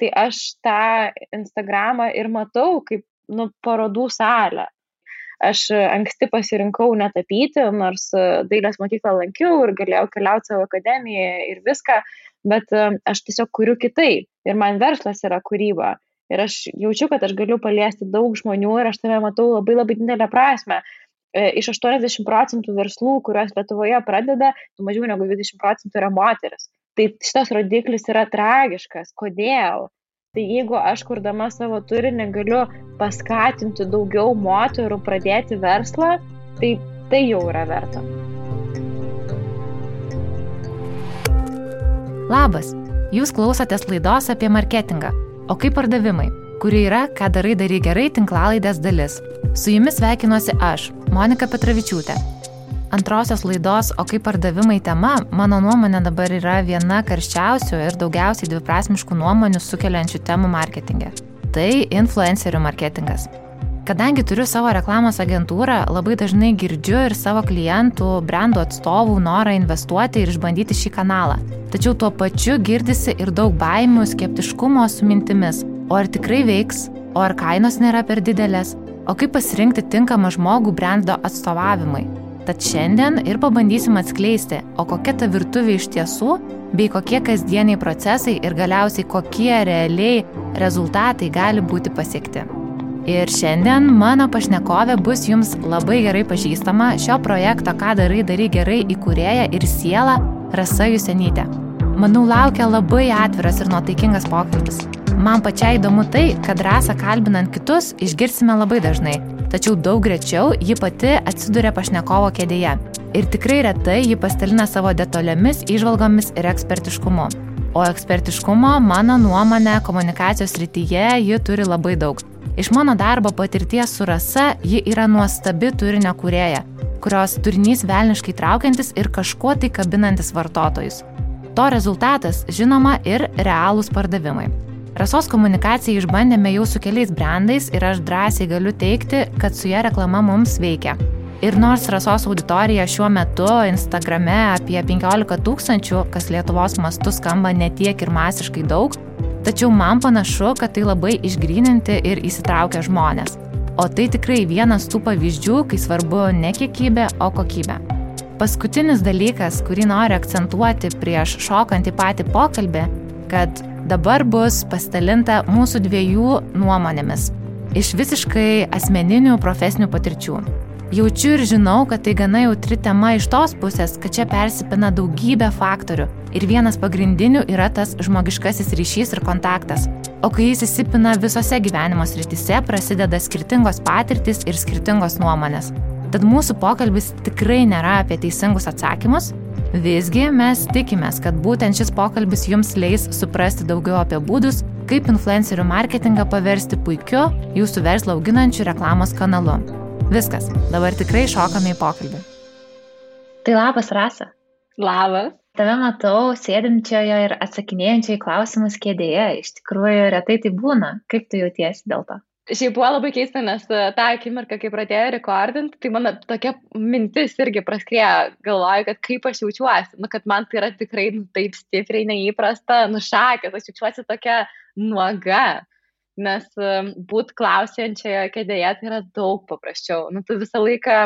tai aš tą Instagramą ir matau kaip nu, parodų salę. Aš anksti pasirinkau netapyti, nors dailės mokyklą lankiau ir galėjau keliauti savo akademiją ir viską, bet aš tiesiog kuriu kitaip. Ir man verslas yra kūryba. Ir aš jaučiu, kad aš galiu paliesti daug žmonių ir aš tame matau labai labai didelę prasme. E, iš 80 procentų verslų, kuriuos Lietuvoje pradeda, mažiau negu 20 procentų yra moteris. Tai šitas rodiklis yra tragiškas. Kodėl? Tai jeigu aš kurdama savo turinį galiu paskatinti daugiau moterų pradėti verslą, tai tai jau yra verta. Labas, jūs klausotės laidos apie marketingą. O kaip pardavimai, kuri yra, ką darai darai gerai tinklalaidės dalis. Su jumis sveikinuosi aš, Monika Petravičiūtė, Antrosios laidos O kaip pardavimai tema, mano nuomonė dabar yra viena karščiausių ir daugiausiai dviprasmiškų nuomonių sukeliančių temų marketinge. Tai influencerių marketingas. Kadangi turiu savo reklamos agentūrą, labai dažnai girdžiu ir savo klientų, brandų atstovų norą investuoti ir išbandyti šį kanalą. Tačiau tuo pačiu girdisi ir daug baimių, skeptiškumo su mintimis. O ar tikrai veiks? O ar kainos nėra per didelės? O kaip pasirinkti tinkamą žmogų brando atstovavimui? Tad šiandien ir pabandysim atskleisti, o kokia ta virtuvė iš tiesų, bei kokie kasdieniai procesai ir galiausiai kokie realiai rezultatai gali būti pasiekti. Ir šiandien mano pašnekovė bus jums labai gerai pažįstama šio projekto Ką darai, darai gerai įkūrėja ir siela Rasa Jusenytė. Manau, laukia labai atviras ir nuotaikingas pokalbis. Man pačiai įdomu tai, kad rasą kalbinant kitus išgirsime labai dažnai, tačiau daug rečiau ji pati atsiduria pašnekovo kėdėje. Ir tikrai retai ji pastalina savo detaliomis, išvalgomis ir ekspertiškumu. O ekspertiškumo, mano nuomonė, komunikacijos rytyje ji turi labai daug. Iš mano darbo patirties su rasa ji yra nuostabi turinio kūrėja, kurios turinys velniškai traukiantis ir kažkuo tai kabinantis vartotojus. To rezultatas, žinoma, ir realūs pardavimai. Rasos komunikaciją išbandėme jau su keliais brandais ir aš drąsiai galiu teikti, kad su ja reklama mums veikia. Ir nors Rasos auditorija šiuo metu Instagrame apie 15 tūkstančių, kas Lietuvos mastu skamba netiek ir masiškai daug, tačiau man panašu, kad tai labai išgryninti ir įsitraukia žmonės. O tai tikrai vienas tų pavyzdžių, kai svarbu ne kiekybė, o kokybė. Paskutinis dalykas, kurį noriu akcentuoti prieš šokant į patį pokalbį, kad Dabar bus pasidalinta mūsų dviejų nuomonėmis iš visiškai asmeninių profesinių patirčių. Jaučiu ir žinau, kad tai gana jautri tema iš tos pusės, kad čia persipina daugybė faktorių ir vienas pagrindinių yra tas žmogiškasis ryšys ir kontaktas. O kai jis įsipina visose gyvenimo srityse, prasideda skirtingos patirtis ir skirtingos nuomonės. Tad mūsų pokalbis tikrai nėra apie teisingus atsakymus, Visgi mes tikimės, kad būtent šis pokalbis jums leis suprasti daugiau apie būdus, kaip influencerių marketingą paversti puikiu jūsų verslą auginančiu reklamos kanalu. Viskas, dabar tikrai šokame į pokalbį. Tai labas, Rasa. Labas. Tave matau sėdinčioje ir atsakinėjančioje į klausimus kėdėje. Iš tikrųjų, retai tai būna. Kaip tu jautiesi dėl to? Šiaip buvo labai keista, nes e, tą akimirką, kai pradėjo rekordinti, tai mano tokia mintis irgi praskrėjo, galvoju, kad kaip aš jaučiuosi, nu, kad man tai yra tikrai nu, taip stipriai neįprasta, nušakęs, aš jaučiuosi tokia nuoga, nes e, būt klausiančioje kėdėje tai yra daug paprasčiau. Nu, tu visą laiką,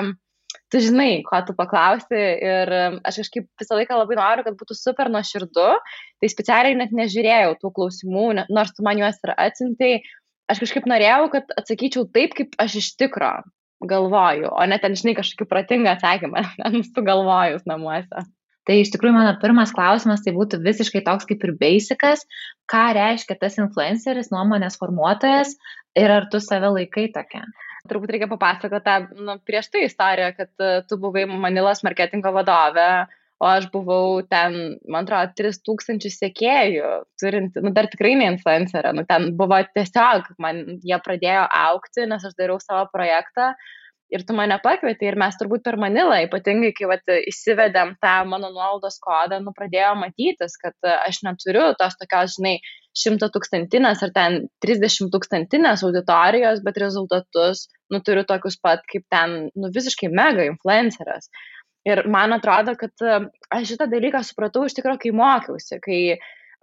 tu žinai, ko tu paklausi ir e, aš kažkaip visą laiką labai noriu, kad būtų super nuoširdu, tai specialiai net nežiūrėjau tų klausimų, nors tu man juos ir atsintai aš kažkaip norėjau, kad atsakyčiau taip, kaip aš iš tikro galvoju, o ne ten, žinai, kažkokį protingą atsakymą, sugalvojus namuose. Tai iš tikrųjų mano pirmas klausimas tai būtų visiškai toks kaip ir basicas, ką reiškia tas influenceris, nuomonės formuotojas ir ar tu save laikai tokia. Turbūt reikia papasakoti tą nu, prieš tai istoriją, kad uh, tu buvai Manilas marketingo vadovė, o aš buvau ten, man atrodo, 3000 sekėjų, turint, nu dar tikrai ne influencerė, nu ten buvo tiesiog, man jie pradėjo aukti, nes aš dariau savo projektą ir tu mane pakvietei ir mes turbūt per Manilą, ypatingai kai vat, įsivedėm tą mano nuolaidos kodą, nu pradėjo matytis, kad aš neturiu tos tokios, žinai, šimto tūkstantinės ar ten 30 tūkstantinės auditorijos, bet rezultatus, nu turiu tokius pat kaip ten, nu visiškai mega influencerės. Ir man atrodo, kad aš šitą dalyką supratau iš tikrųjų, kai mokiausi, kai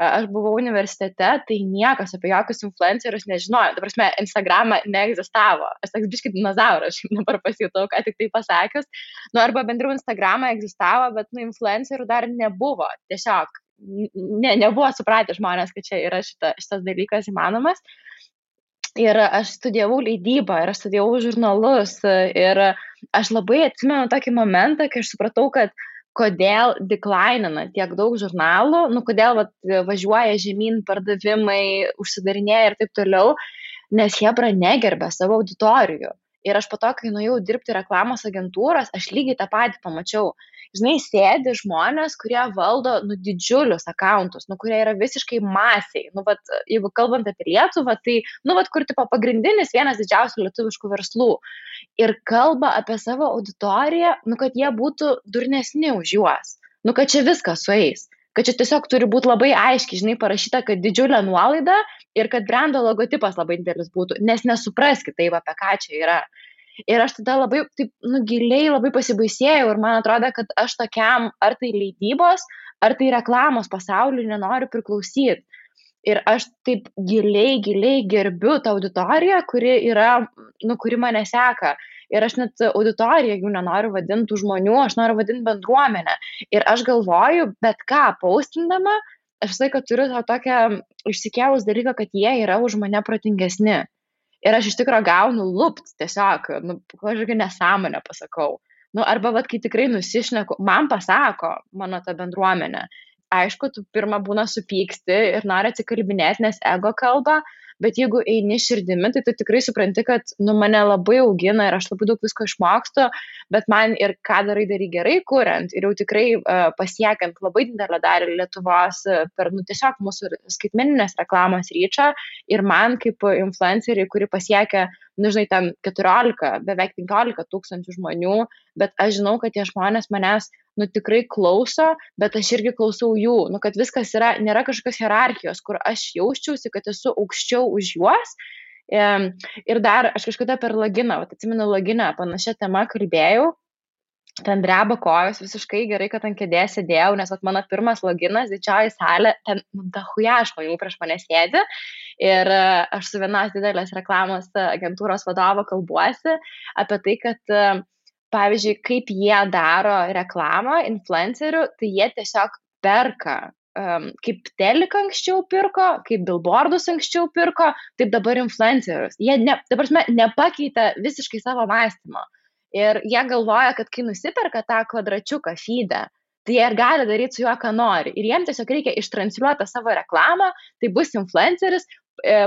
aš buvau universitete, tai niekas apie jokius influencerius nežinojo. Dabar, prasme, Instagramą neegzistavo. Aš toks biškit dinozauras, aš dabar pasijutau, ką tik tai pasakius. Nu, arba bendriau Instagramą egzistavo, bet, nu, influencerių dar nebuvo. Tiesiog ne, nebuvo supratę žmonės, kad čia yra šita, šitas dalykas įmanomas. Ir aš studijavau leidybą, ir aš studijavau žurnalus, ir aš labai atsimenu tokį momentą, kai aš supratau, kad kodėl deklainina tiek daug žurnalų, nu kodėl vat, važiuoja žemyn pardavimai, užsidarinėja ir taip toliau, nes Hebra negerbė savo auditorijų. Ir aš po to, kai nuėjau dirbti reklamos agentūros, aš lygiai tą patį pamačiau žinai, sėdi žmonės, kurie valdo, nu, didžiulius akauntus, nu, kurie yra visiškai masiai. Nu, vat, jeigu kalbant apie Lietuvą, tai, nu, vat, kur tipo pagrindinis vienas didžiausių lietuviškų verslų. Ir kalba apie savo auditoriją, nu, kad jie būtų durnesni už juos. Nu, kad čia viskas sueis kad čia tiesiog turi būti labai aiškiai, žinai, parašyta, kad didžiulė nuolaida ir kad brendo logotipas labai didelis būtų, nes nesupras kitaip, apie ką čia yra. Ir aš tada labai, taip, nu, giliai labai pasibaisėjau ir man atrodo, kad aš tokiam, ar tai leidybos, ar tai reklamos pasauliu nenoriu priklausyti. Ir aš taip giliai, giliai gerbiu tą auditoriją, kuri yra, nu, kuri mane seka. Ir aš net auditoriją jų nenoriu vadinti žmonių, aš noriu vadinti bendruomenę. Ir aš galvoju, bet ką paustindama, aš visą laiką turiu tą tokią išsikėlus dalyką, kad jie yra už mane protingesni ir aš iš tikro gaunu lupt tiesiog, nu, kažkokią nesąmonę pasakau. Nu, arba, vad, kai tikrai nusišneku, man pasako mano ta bendruomenė. Aišku, tu pirmą būna supyksti ir nori atsikalbinėti, nes ego kalba, bet jeigu eini širdimi, tai tu tikrai supranti, kad nu, mane labai augina ir aš labai daug visko išmokstu, bet man ir ką darai darai gerai, kuriant ir jau tikrai uh, pasiekiant labai didelę dalį Lietuvos uh, per nu, tiesiog mūsų skaitmeninės reklamos ryčą ir man kaip influenceriai, kuri pasiekia nu, žinai, ten 14, beveik 15 tūkstančių žmonių, bet aš žinau, kad tie žmonės manęs, nu, tikrai klauso, bet aš irgi klausau jų, nu, kad viskas yra, nėra kažkokios hierarchijos, kur aš jausčiausi, kad esu aukščiau už juos. Ir dar aš kažkada per laginą, atsimenu laginą, panašią temą kalbėjau, ten dreba kojos visiškai gerai, kad ant kėdės sėdėjau, nes at, mano pirmas loginas, didžioji salė, ten nu, dahuja žmonių prieš mane sėdi. Ir e, aš su vienos didelės reklamos agentūros vadovo kalbuosi apie tai, kad, e, pavyzdžiui, kaip jie daro reklamą influencerių, tai jie tiesiog perka um, kaip teliką anksčiau pirko, kaip billboardus anksčiau pirko, taip dabar influencerius. Jie, ne, dabar mes, nepakeitė visiškai savo mąstymo. Ir jie galvoja, kad kai nusiperka tą kvadračiuką feedą, tai jie ir gali daryti su juo, ką nori. Ir jiems tiesiog reikia ištransliuoti savo reklamą, tai bus influenceris,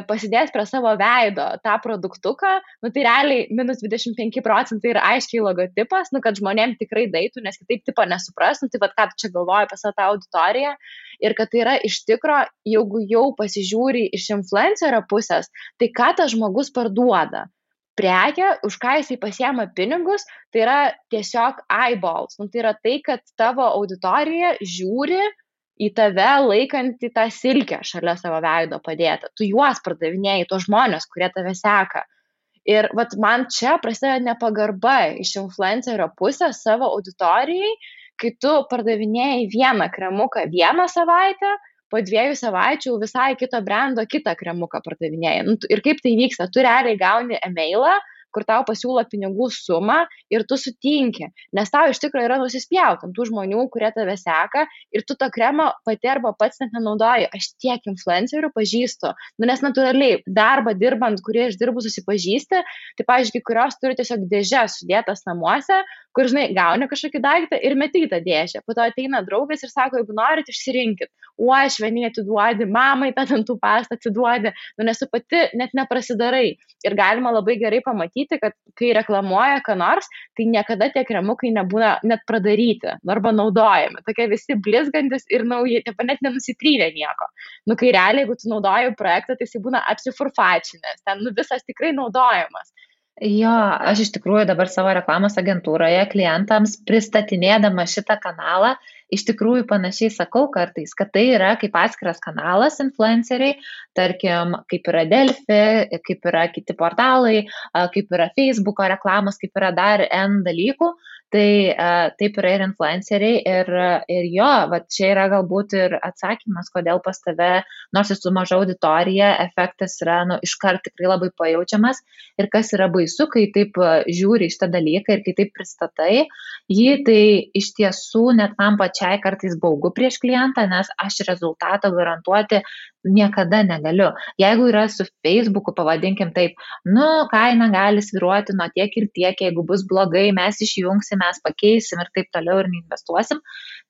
pasidės prie savo veido tą produktuką, nu tai realiai minus 25 procentai yra aiškiai logotipas, nu kad žmonėm tikrai daitų, nes kitaip tipo nesupras, nu tai vad ką tu čia galvoji apie savo tą auditoriją ir kad tai yra iš tikro, jeigu jau pasižiūri iš influencerio pusės, tai ką tas žmogus parduoda. Prekia, už ką jisai pasiema pinigus, tai yra tiesiog eyeballs. Nu, tai yra tai, kad tavo auditorija žiūri, į tave laikantį tą silkę šalia savo veido padėtą. Tu juos pardavinėjai, tos žmonės, kurie tave seka. Ir vat, man čia prasideda nepagarba iš influencerio pusės savo auditorijai, kai tu pardavinėjai vieną kremuką vieną savaitę, po dviejų savaičių visai kito brendo kitą kremuką pardavinėjai. Nu, ir kaip tai vyksta? Tu realiai gauni e-mailą, kur tau pasiūlo pinigų sumą ir tu sutinki, nes tau iš tikrųjų yra nusispjauti ant tų žmonių, kurie tave seka ir tu tą kremą pati arba pats net nenaudoji. Aš tiek influencerių pažįstu, nu, nes natūraliai darbą dirbant, kurie aš dirbu susipažįsti, tai, pavyzdžiui, kurios turi tiesiog dėžės sudėtas namuose, kur, žinai, gauni kažkokį daiktą ir meti į tą dėžę. Po to ateina draugas ir sako, jeigu norit, išsirinkit. O aš vieni atiduodi, mamai tą dantų pastą atiduodi, nu nesu pati net neprasidarai. Ir galima labai gerai pamatyti, kad kai reklamuoja ką nors, tai niekada tie kremukai nebūna net pradaryti arba naudojami. Tokie visi blizgantis ir nauji, taip net nenusitrynė nieko. Nu, kai realiai, jeigu tu naudoji projektą, tai jis būna apsifurfačinės, ten nu, visas tikrai naudojamas. Jo, aš iš tikrųjų dabar savo reklamos agentūroje klientams pristatinėdama šitą kanalą, iš tikrųjų panašiai sakau kartais, kad tai yra kaip atskiras kanalas influenceriai, tarkim, kaip yra Delfi, kaip yra kiti portalai, kaip yra Facebooko reklamos, kaip yra dar N dalykų. Tai uh, taip yra ir influenceriai ir, ir jo, va čia yra galbūt ir atsakymas, kodėl pas tave, nors esu maža auditorija, efektas yra nu, iškart tikrai labai pajaučiamas ir kas yra baisu, kai taip žiūri iš tą dalyką ir kai taip pristatai jį, tai iš tiesų net man pačiai kartais baugu prieš klientą, nes aš rezultatą garantuoti niekada negaliu. Jeigu yra su Facebooku, pavadinkim taip, nu, kaina gali sviruoti nuo tiek ir tiek, jeigu bus blogai, mes išjungsim, mes pakeisim ir taip toliau ir neinvestuosim.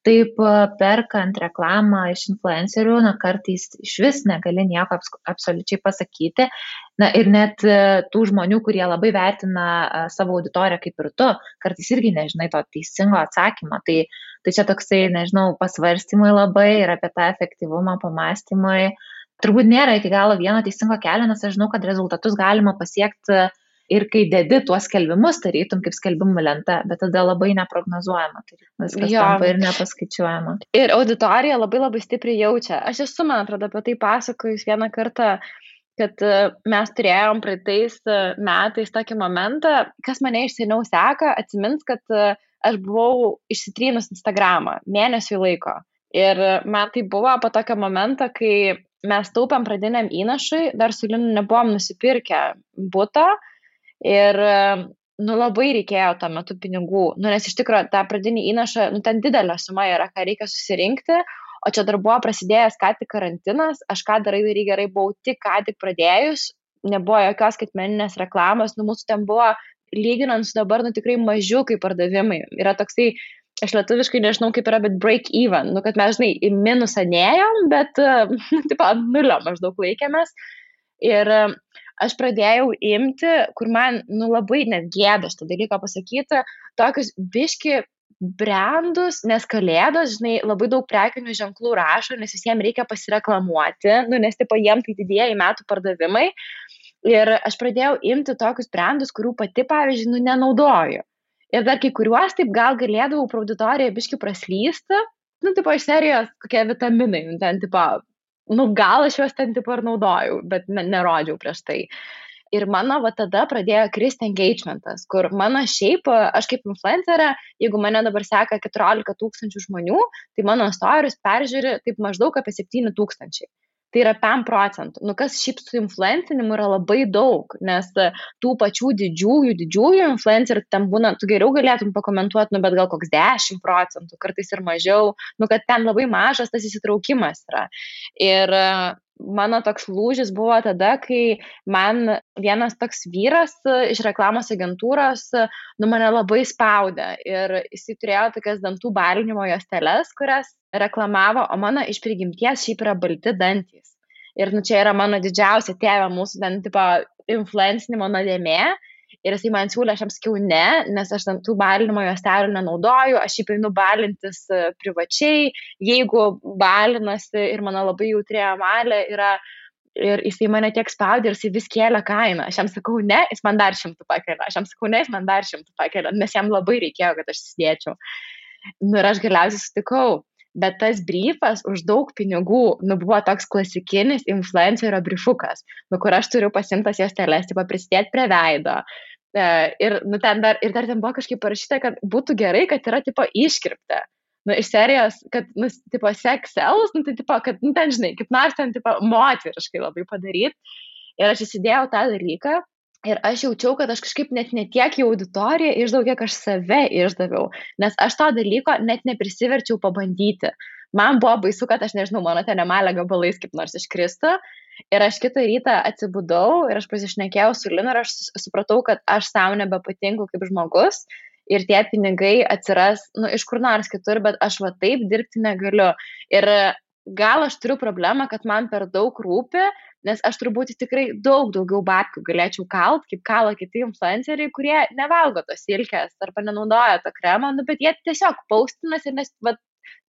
Taip, perkant reklamą iš influencerių, na, kartais iš vis negali nieko abs absoliučiai pasakyti. Na ir net tų žmonių, kurie labai vertina savo auditoriją kaip ir tu, kartais irgi nežinai to teisingo atsakymo. Tai, tai čia toksai, nežinau, pasvarstymai labai ir apie tą efektyvumą, pamastymai. Turbūt nėra iki galo vieno teisingo kelio, nes aš žinau, kad rezultatus galima pasiekti ir kai dedi tuos skelbimus, tarytum kaip skelbimų lenta, bet tada labai neprognozuojama, tai viskas jo. tampa ir nepaskaičiuojama. Ir auditorija labai labai stipriai jaučia. Aš esu, man atrodo, apie tai pasakojus vieną kartą kad e, mes turėjom praeitais e, metais tokį momentą, kas mane iš seniau seka, atsimins, kad e, aš buvau išsitrynus Instagramą mėnesių laiko. Ir man tai buvo po tokio momento, kai mes taupėm pradiniam įnašui, dar su Linu nebuvom nusipirkę būto ir nu, labai reikėjo tuo metu pinigų, nu, nes iš tikrųjų tą pradinį įnašą, nu, ten didelė suma yra, ką reikia susirinkti, o čia dar buvo prasidėjęs ką tik karantinas, aš ką darai darai gerai, buvau tik ką tik pradėjus, nebuvo jokios skaitmeninės reklamos, nu, mūsų ten buvo, lyginant su dabar, nu, tikrai mažiukai pardavimai. Yra toksai aš lietuviškai nežinau kaip yra, bet break even, nu, kad mes, žinai, į minusą nėjom, bet, nu, tipo, nulio maždaug laikėmės. Ir aš pradėjau imti, kur man, nu, labai net gėda šitą dalyką pasakyti, tokius biški brandus, nes kalėdos, žinai, labai daug prekinių ženklų rašo, nes visiems reikia pasireklamuoti, nu, nes, tipo, jiem tai didėja metų pardavimai. Ir aš pradėjau imti tokius brandus, kurių pati, pavyzdžiui, nu, nenaudoju. Ir dar kai kuriuos taip gal galėdavau pro auditoriją biški praslysti, nu, tipo, iš serijos kokie vitaminai, nu, ten, tipo, nu, gal aš juos ten, tipo, ir naudojau, bet ne, nerodžiau prieš tai. Ir mano va tada pradėjo kristi engagementas, kur mano šiaip, aš kaip influencerė, jeigu mane dabar seka 14 tūkstančių žmonių, tai mano istorijas peržiūri taip maždaug apie 7 tūkstančiai tai yra 5 procentų. Nu, kas šiaip su influencinimu yra labai daug, nes e, tų pačių didžiųjų, didžiųjų influencerių ten būna, tu geriau galėtum pakomentuoti, nu, bet gal koks 10 procentų, kartais ir mažiau, nu, kad ten labai mažas tas įsitraukimas yra. Ir e, mano toks lūžis buvo tada, kai man vienas toks vyras iš reklamos agentūros, nu, mane labai spaudė ir jisai turėjo tokias dantų balinimo juosteles, kurias reklamavo, o mano iš prigimties šiaip yra balti dantys. Ir nu, čia yra mano didžiausia tėva mūsų ten tipo influencinimo nuodėmė. Ir jisai man siūlė, aš jam sakiau ne, nes aš tų balinimo juostelių nenaudoju, aš jį painu balintis e, privačiai, jeigu balinasi ir mano labai jautrėja malė yra ir jisai mane tiek spaudė ir jisai vis kėlė kainą. Aš jam sakau, ne, jis man dar šimtų pakelia. Aš jam sakau, ne, jis man dar šimtų pakelia, nes jam labai reikėjo, kad aš sėdėčiau. Nu ir aš galiausiai sutikau bet tas briefas už daug pinigų, nu, buvo toks klasikinis influencerio briefukas, nu, kur aš turiu pasimtas jas teles, tipo, prisidėti prie veido. E, ir, nu, ten dar, ir dar ten buvo kažkaip parašyta, kad būtų gerai, kad yra, tipo, iškirpta. Nu, iš serijos, kad, nu, tipo, seksels, nu, tai, tipo, kad, nu, ten, žinai, kaip nors ten, tipo, moteriškai labai padaryti. Ir aš įsidėjau tą dalyką Ir aš jaučiau, kad aš kažkaip net netiek į auditoriją išdaviau, kiek aš save išdaviau, nes aš to dalyko net neprisiverčiau pabandyti. Man buvo baisu, kad aš nežinau, mano ten nemalė gabalais kaip nors iškristų. Ir aš kitą rytą atsibudau ir aš pasišnekėjau su Linu ir aš supratau, kad aš savo nebepatinku kaip žmogus ir tie pinigai atsiras, nu, iš kur nors kitur, bet aš va taip dirbti negaliu. Ir gal aš turiu problemą, kad man per daug rūpi, nes aš turbūt tikrai daug daugiau babkių galėčiau kalt, kaip kala kiti influenceriai, kurie nevalgo tos silkės arba nenaudoja to kremo, nu, bet jie tiesiog paustinasi, nes va,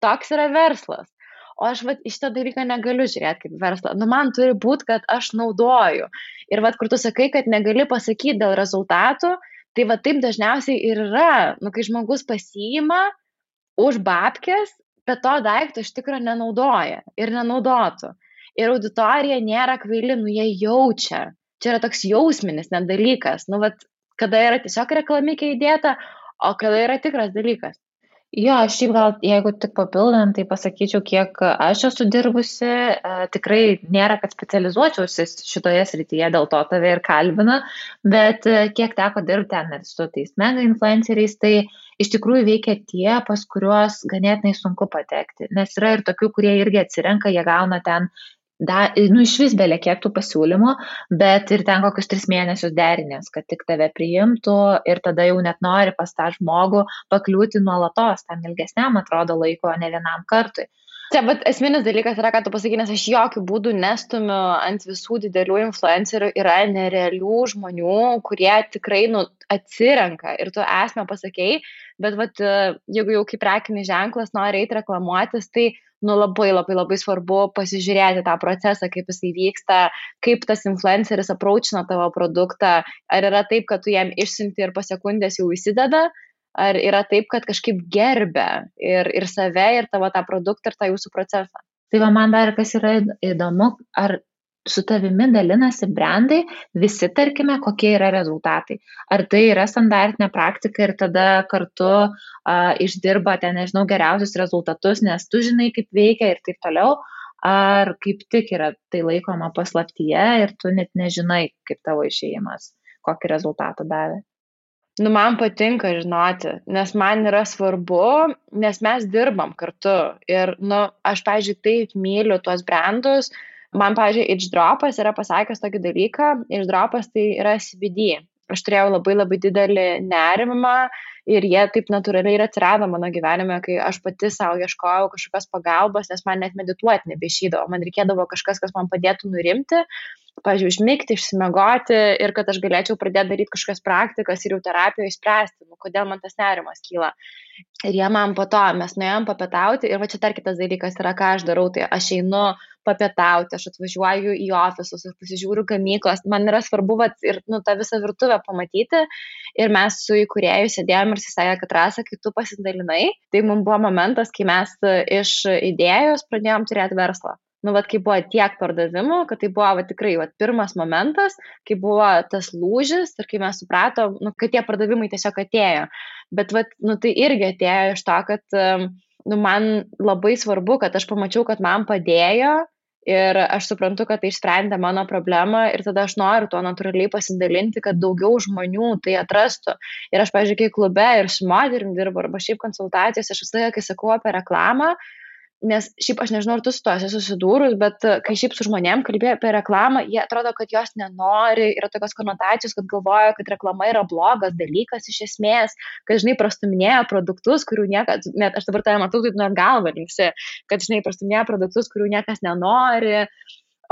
toks yra verslas. O aš va, iš tą dalyką negaliu žiūrėti kaip verslą. Nu, man turi būti, kad aš naudoju. Ir va, kur tu sakai, kad negali pasakyti dėl rezultatų, tai va taip dažniausiai ir yra. Nu, kai žmogus pasiima už babkės, bet to daikto iš tikrųjų nenaudoja ir nenaudotų ir auditorija nėra kvaili, nu jie jaučia. Čia yra toks jausminis net dalykas, nu, vat, kada yra tiesiog reklamikė įdėta, o kada yra tikras dalykas. Jo, šiaip gal, jeigu tik papildant, tai pasakyčiau, kiek aš esu dirbusi, e, tikrai nėra, kad specializuočiausi šitoje srityje, dėl to tave ir kalbina, bet e, kiek teko dirbti ten ir su tais mega influenceriais, tai iš tikrųjų veikia tie, pas kuriuos ganėtinai sunku patekti, nes yra ir tokių, kurie irgi atsirenka, jie gauna ten da, nu iš vis belėkiek tų pasiūlymų, bet ir ten kokius tris mėnesius derinės, kad tik tave priimtų ir tada jau net nori pas tą žmogų pakliūti nuolatos, tam ilgesniam atrodo laiko, ne vienam kartui. Čia, bet esminis dalykas yra, kad tu pasakai, nes aš jokių būdų nestumiu ant visų didelių influencerių, yra nerealių žmonių, kurie tikrai nu, atsirenka ir tu esmę pasakėjai, bet vat, jeigu jau kaip prekinis ženklas nori eiti reklamuotis, tai nu labai labai labai svarbu pasižiūrėti tą procesą, kaip jisai vyksta, kaip tas influenceris apraučina tavo produktą, ar yra taip, kad tu jam išsinti ir po sekundės jau įsideda, ar yra taip, kad kažkaip gerbė ir, ir save, ir tavo tą produktą, ir tą jūsų procesą. Tai va man dar kas yra įdomu, ar su tavimi dalinasi brandai, visi tarkime, kokie yra rezultatai. Ar tai yra standartinė praktika ir tada kartu a, išdirba ten, nežinau, geriausius rezultatus, nes tu žinai, kaip veikia ir taip toliau, ar kaip tik yra tai laikoma paslaptyje ir tu net nežinai, kaip tavo išėjimas, kokį rezultatą davė. Nu, man patinka žinoti, nes man yra svarbu, nes mes dirbam kartu. Ir, nu, aš, pažiūrėjau, taip myliu tuos brandus, uh, Man, pavyzdžiui, itchdropas yra pasakęs tokį dalyką, itchdropas tai yra CBD. Aš turėjau labai labai didelį nerimą ir jie taip natūraliai ir atsirado mano gyvenime, kai aš pati savo ieškojau kažkokios pagalbos, nes man net medituoti nebeišydavo, man reikėdavo kažkas, kas man padėtų nurimti, pavyzdžiui, užmigti, išsimegoti ir kad aš galėčiau pradėti daryti kažkokias praktikas ir jau terapijoje įspręsti, nu, kodėl man tas nerimas kyla. Ir jie man po to, mes nuėjom papietauti ir va čia dar kitas dalykas yra, ką aš darau, tai aš einu papietauti, aš atvažiuoju į ofisus, aš pasižiūriu gamyklas, man yra svarbu vat, ir nu, tą visą virtuvę pamatyti. Ir mes su įkūrėjui sėdėjom ir jis sakė, kad rasa, kai tu pasidalinai, tai mums buvo momentas, kai mes iš idėjos pradėjom turėti verslą. Nu, vad, kai buvo tiek pardavimų, kad tai buvo va, tikrai va, pirmas momentas, kai buvo tas lūžis ir kai mes supratom, nu, kad tie pardavimai tiesiog atėjo. Bet va, nu, tai irgi atėjo iš to, kad nu, man labai svarbu, kad aš pamačiau, kad man padėjo ir aš suprantu, kad tai išsprendė mano problemą ir tada aš noriu tuo natūraliai pasidalinti, kad daugiau žmonių tai atrastų. Ir aš, pažiūrėjau, kai klube ir su moterim dirbu, arba šiaip konsultacijos, aš visą laiką, kai sakau apie reklamą, nes šiaip aš nežinau, ar tu su to esi susidūrus, bet e, kai šiaip su žmonėm kalbėjai apie reklamą, jie atrodo, kad jos nenori, yra tokios konotacijos, kad galvoja, kad reklama yra blogas dalykas iš esmės, kad, žinai, prastuminėja produktus, kurių niekas, net aš dabar tave matau, taip net galva linksi, kad, žinai, prastuminėja produktus, kurių niekas nenori.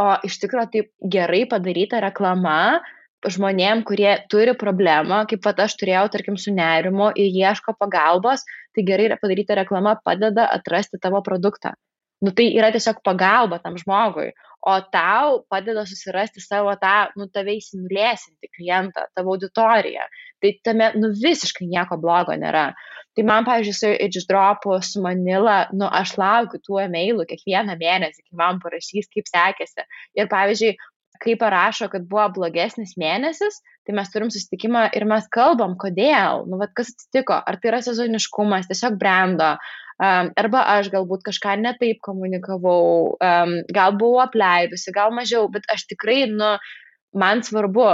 O iš tikrųjų taip gerai padaryta reklama žmonėm, kurie turi problemą, kaip pat aš turėjau, tarkim, su nerimu ir ieško pagalbos, tai gerai padaryta reklama padeda atrasti tavo produktą. Nu, tai yra tiesiog pagalba tam žmogui, o tau padeda susirasti savo tą, nu, tave įsimylėsinti klientą, tavo auditoriją. Tai tame, nu, visiškai nieko blogo nėra. Tai man, pavyzdžiui, su Edgedropu, su Manila, nu, aš laukiu tų emailų kiekvieną mėnesį, kai man parašys, kaip sekėsi. Ir, pavyzdžiui, kai parašo, kad buvo blogesnis mėnesis, tai mes turim susitikimą ir mes kalbam, kodėl, nu, vat, kas atsitiko, ar tai yra sezoniškumas, tiesiog brendo, um, arba aš galbūt kažką netaip komunikavau, um, gal buvau apleidusi, gal mažiau, bet aš tikrai, nu, man svarbu,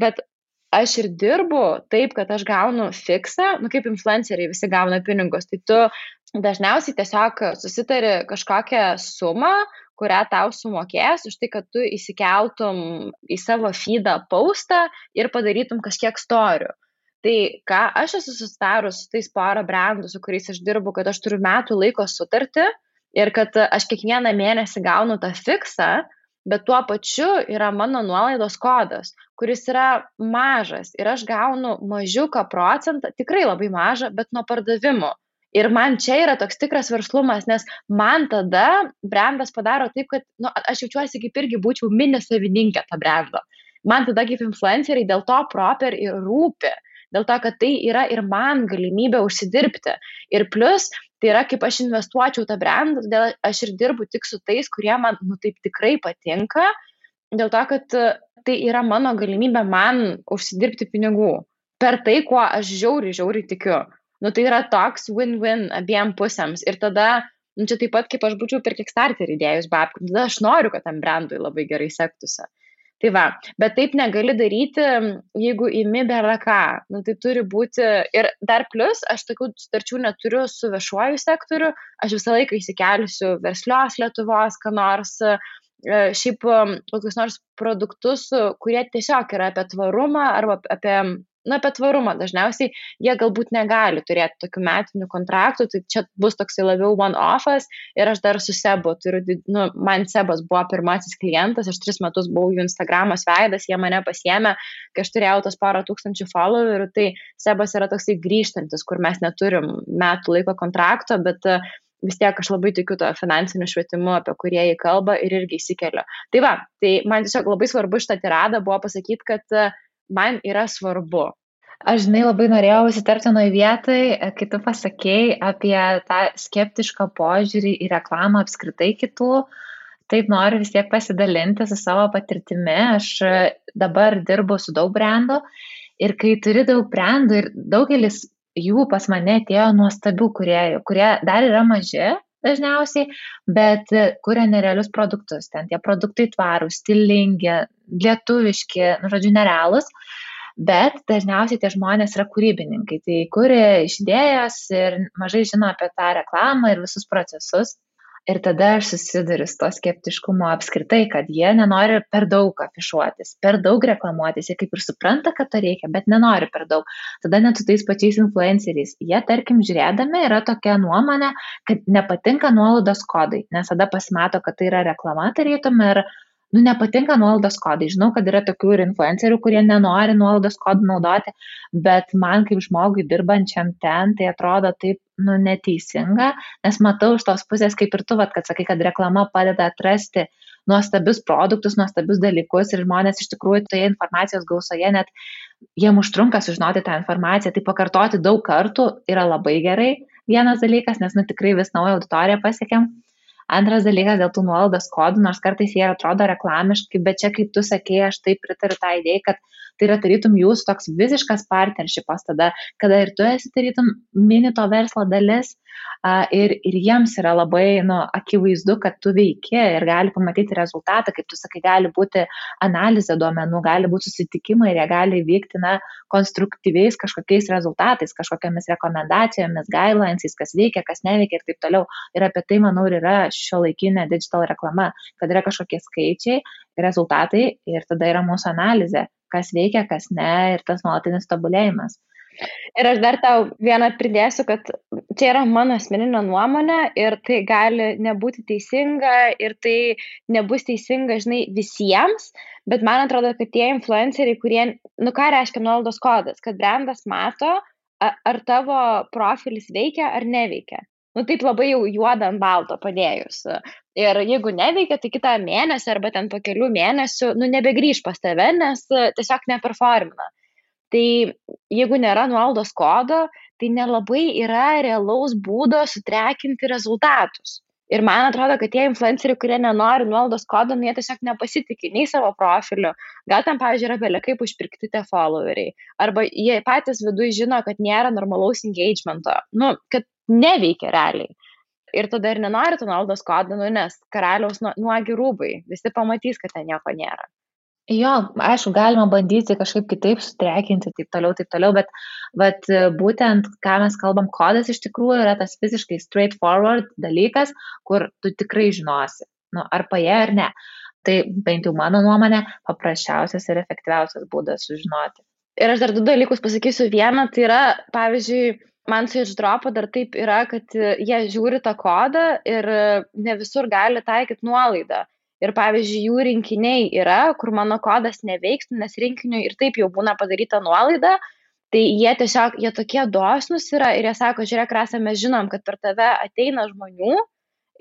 bet aš ir dirbu taip, kad aš gaunu fiksą, nu, kaip influenceriai visi gauna pinigus, tai tu dažniausiai tiesiog susitari kažkokią sumą, kurią tau sumokės už tai, kad tu įsikeltum į savo feedą paustą ir padarytum kažkiek storių. Tai ką aš esu susitarus su tais porą brandų, su kuriais aš dirbu, kad aš turiu metų laiko sutartį ir kad aš kiekvieną mėnesį gaunu tą fiksą, bet tuo pačiu yra mano nuolaidos kodas, kuris yra mažas ir aš gaunu mažiuką procentą, tikrai labai mažą, bet nuo pardavimų. Ir man čia yra toks tikras verslumas, nes man tada brandas padaro taip, kad nu, aš jaučiuosi kaip irgi būčiau mini savininkė to brando. Man tada kaip influenceriai dėl to proper ir rūpi, dėl to, kad tai yra ir man galimybė užsidirbti. Ir plus, tai yra kaip aš investuočiau tą brandą, todėl aš ir dirbu tik su tais, kurie man nu, taip tikrai patinka, dėl to, kad tai yra mano galimybė man užsidirbti pinigų. per tai, kuo aš žiauriai, žiauriai tikiu. Nu, tai yra toks win-win abiem pusėms. Ir tada, nu, čia taip pat kaip aš būčiau per Kickstarter įdėjus babkių, tada aš noriu, kad tam brandui labai gerai sektųsi. Tai va, bet taip negali daryti, jeigu įimi bėra ką. Nu, tai turi būti ir dar plus, aš tokių sutarčių neturiu su viešuoju sektoriu, aš visą laiką įsikelsiu verslios Lietuvos, ką nors, e, šiaip kokius nors produktus, kurie tiesiog yra apie tvarumą arba apie na, apie tvarumą. Dažniausiai jie galbūt negali turėti tokių metinių kontraktų, tai čia bus toksai labiau one-offas ir aš dar su Sebu turiu, nu, man Sebas buvo pirmasis klientas, aš tris metus buvau jų Instagramos veidas, jie mane pasiemė, kai aš turėjau tos porą tūkstančių followerių, tai Sebas yra toksai grįžtantis, kur mes neturim metų laiko kontrakto, bet vis tiek aš labai tikiu to finansiniu švietimu, apie kurį jie kalba ir irgi įsikelia. Tai va, tai man tiesiog labai svarbu šitą tiradą buvo pasakyti, kad man yra svarbu. Aš žinai, labai norėjau įsitartinoje vietoje, kai tu pasakėjai apie tą skeptišką požiūrį į reklamą apskritai kitų. Taip noriu vis tiek pasidalinti su savo patirtimi. Aš dabar dirbu su daug brandų ir kai turi daug brandų ir daugelis jų pas mane atėjo nuostabių kuriejų, kurie dar yra maži dažniausiai, bet kuria nerealius produktus. Ten tie produktai tvarūs, stilingi, lietuviški, nu, žodžiu, nerealus. Bet dažniausiai tie žmonės yra kūrybininkai, tai kuria iš idėjos ir mažai žino apie tą reklamą ir visus procesus. Ir tada aš susiduriu su to skeptiškumu apskritai, kad jie nenori per daug afišuotis, per daug reklamuotis, jie kaip ir supranta, kad to reikia, bet nenori per daug. Tada net su tais pačiais influenceriais, jie tarkim žiūrėdami yra tokia nuomonė, kad nepatinka nuolaidos kodai, nes tada pasimato, kad tai yra reklama tarytum ir nu, nepatinka nuolaidos kodai. Žinau, kad yra tokių ir influencerių, kurie nenori nuolaidos kodų naudoti, bet man kaip žmogui dirbančiam ten, tai atrodo taip, nu, neteisinga, nes matau iš tos pusės, kaip ir tu, vat, kad sakai, kad reklama padeda atrasti nuostabius produktus, nuostabius dalykus ir žmonės iš tikrųjų toje informacijos gausoje net jiem užtrunka sužinoti tą informaciją, tai pakartoti daug kartų yra labai gerai. Vienas dalykas, nes nu tikrai vis naują auditoriją pasiekėm. Antras dalykas dėl tų nuolaidos kodų, nors kartais jie atrodo reklamiškai, bet čia, kaip tu sakėjai, aš taip pritariu tą idėją, kad tai yra tarytum jūsų toks visiškas partnershipas tada, kada ir tu esi tarytum mini to verslo dalis ir, ir jiems yra labai nu, akivaizdu, kad tu veiki ir gali pamatyti rezultatą, kaip tu sakai, gali būti analizė duomenų, gali būti susitikimai ir jie gali vykti na, konstruktyviais kažkokiais rezultatais, kažkokiamis rekomendacijomis, guidelinesais, kas veikia, kas neveikia ir taip toliau. Ir apie tai, manau, ir yra šio laikinė digital reklama, kad yra kažkokie skaičiai, rezultatai ir tada yra mūsų analizė, kas veikia, kas ne ir tas nuolatinis tobulėjimas. Ir aš dar tau vieną pridėsiu, kad čia yra mano asmeninė nuomonė ir tai gali nebūti teisinga ir tai nebus teisinga, žinai, visiems, bet man atrodo, kad tie influenceriai, kurie, nu ką reiškia nuolaidos kodas, kad brandas mato, ar tavo profilis veikia ar neveikia. Nu taip labai jau juodą ant balto padėjus. Ir jeigu neveikia, tai kitą mėnesį arba ten po kelių mėnesių, nu nebegrįž pas tave, nes tiesiog neperformina tai jeigu nėra nuolaidos kodo, tai nelabai yra realaus būdo sutrekinti rezultatus. Ir man atrodo, kad tie influenceriai, kurie nenori nuolaidos kodo, nu, jie tiesiog nepasitikė nei savo profiliu. Gal ten, pavyzdžiui, yra belė kaip užpirkti tie followeriai. Arba jie patys viduje žino, kad nėra normalaus engagemento. Nu, kad neveikia realiai. Ir tada ir nenori to nuolaidos kodo, nu, nes karaliaus nuogi rūbai. Visi pamatys, kad ten nieko nėra. Jo, aišku, galima bandyti kažkaip kitaip sutrekinti, taip toliau, taip toliau, bet, bet būtent, ką mes kalbam, kodas iš tikrųjų yra tas visiškai straightforward dalykas, kur tu tikrai žinosi, nu, ar paje ar ne. Tai bent jau mano nuomonė, paprasčiausias ir efektyviausias būdas sužinoti. Ir aš dar du dalykus pasakysiu. Vieną, tai yra, pavyzdžiui, man su išdropo dar taip yra, kad jie žiūri tą kodą ir ne visur gali taikyti nuolaidą ir pavyzdžiui jų rinkiniai yra, kur mano kodas neveiks, nes rinkiniui ir taip jau būna padaryta nuolaida, tai jie tiesiog, jie tokie dosnus yra ir jie sako, žiūrėk, rasą mes žinom, kad per tave ateina žmonių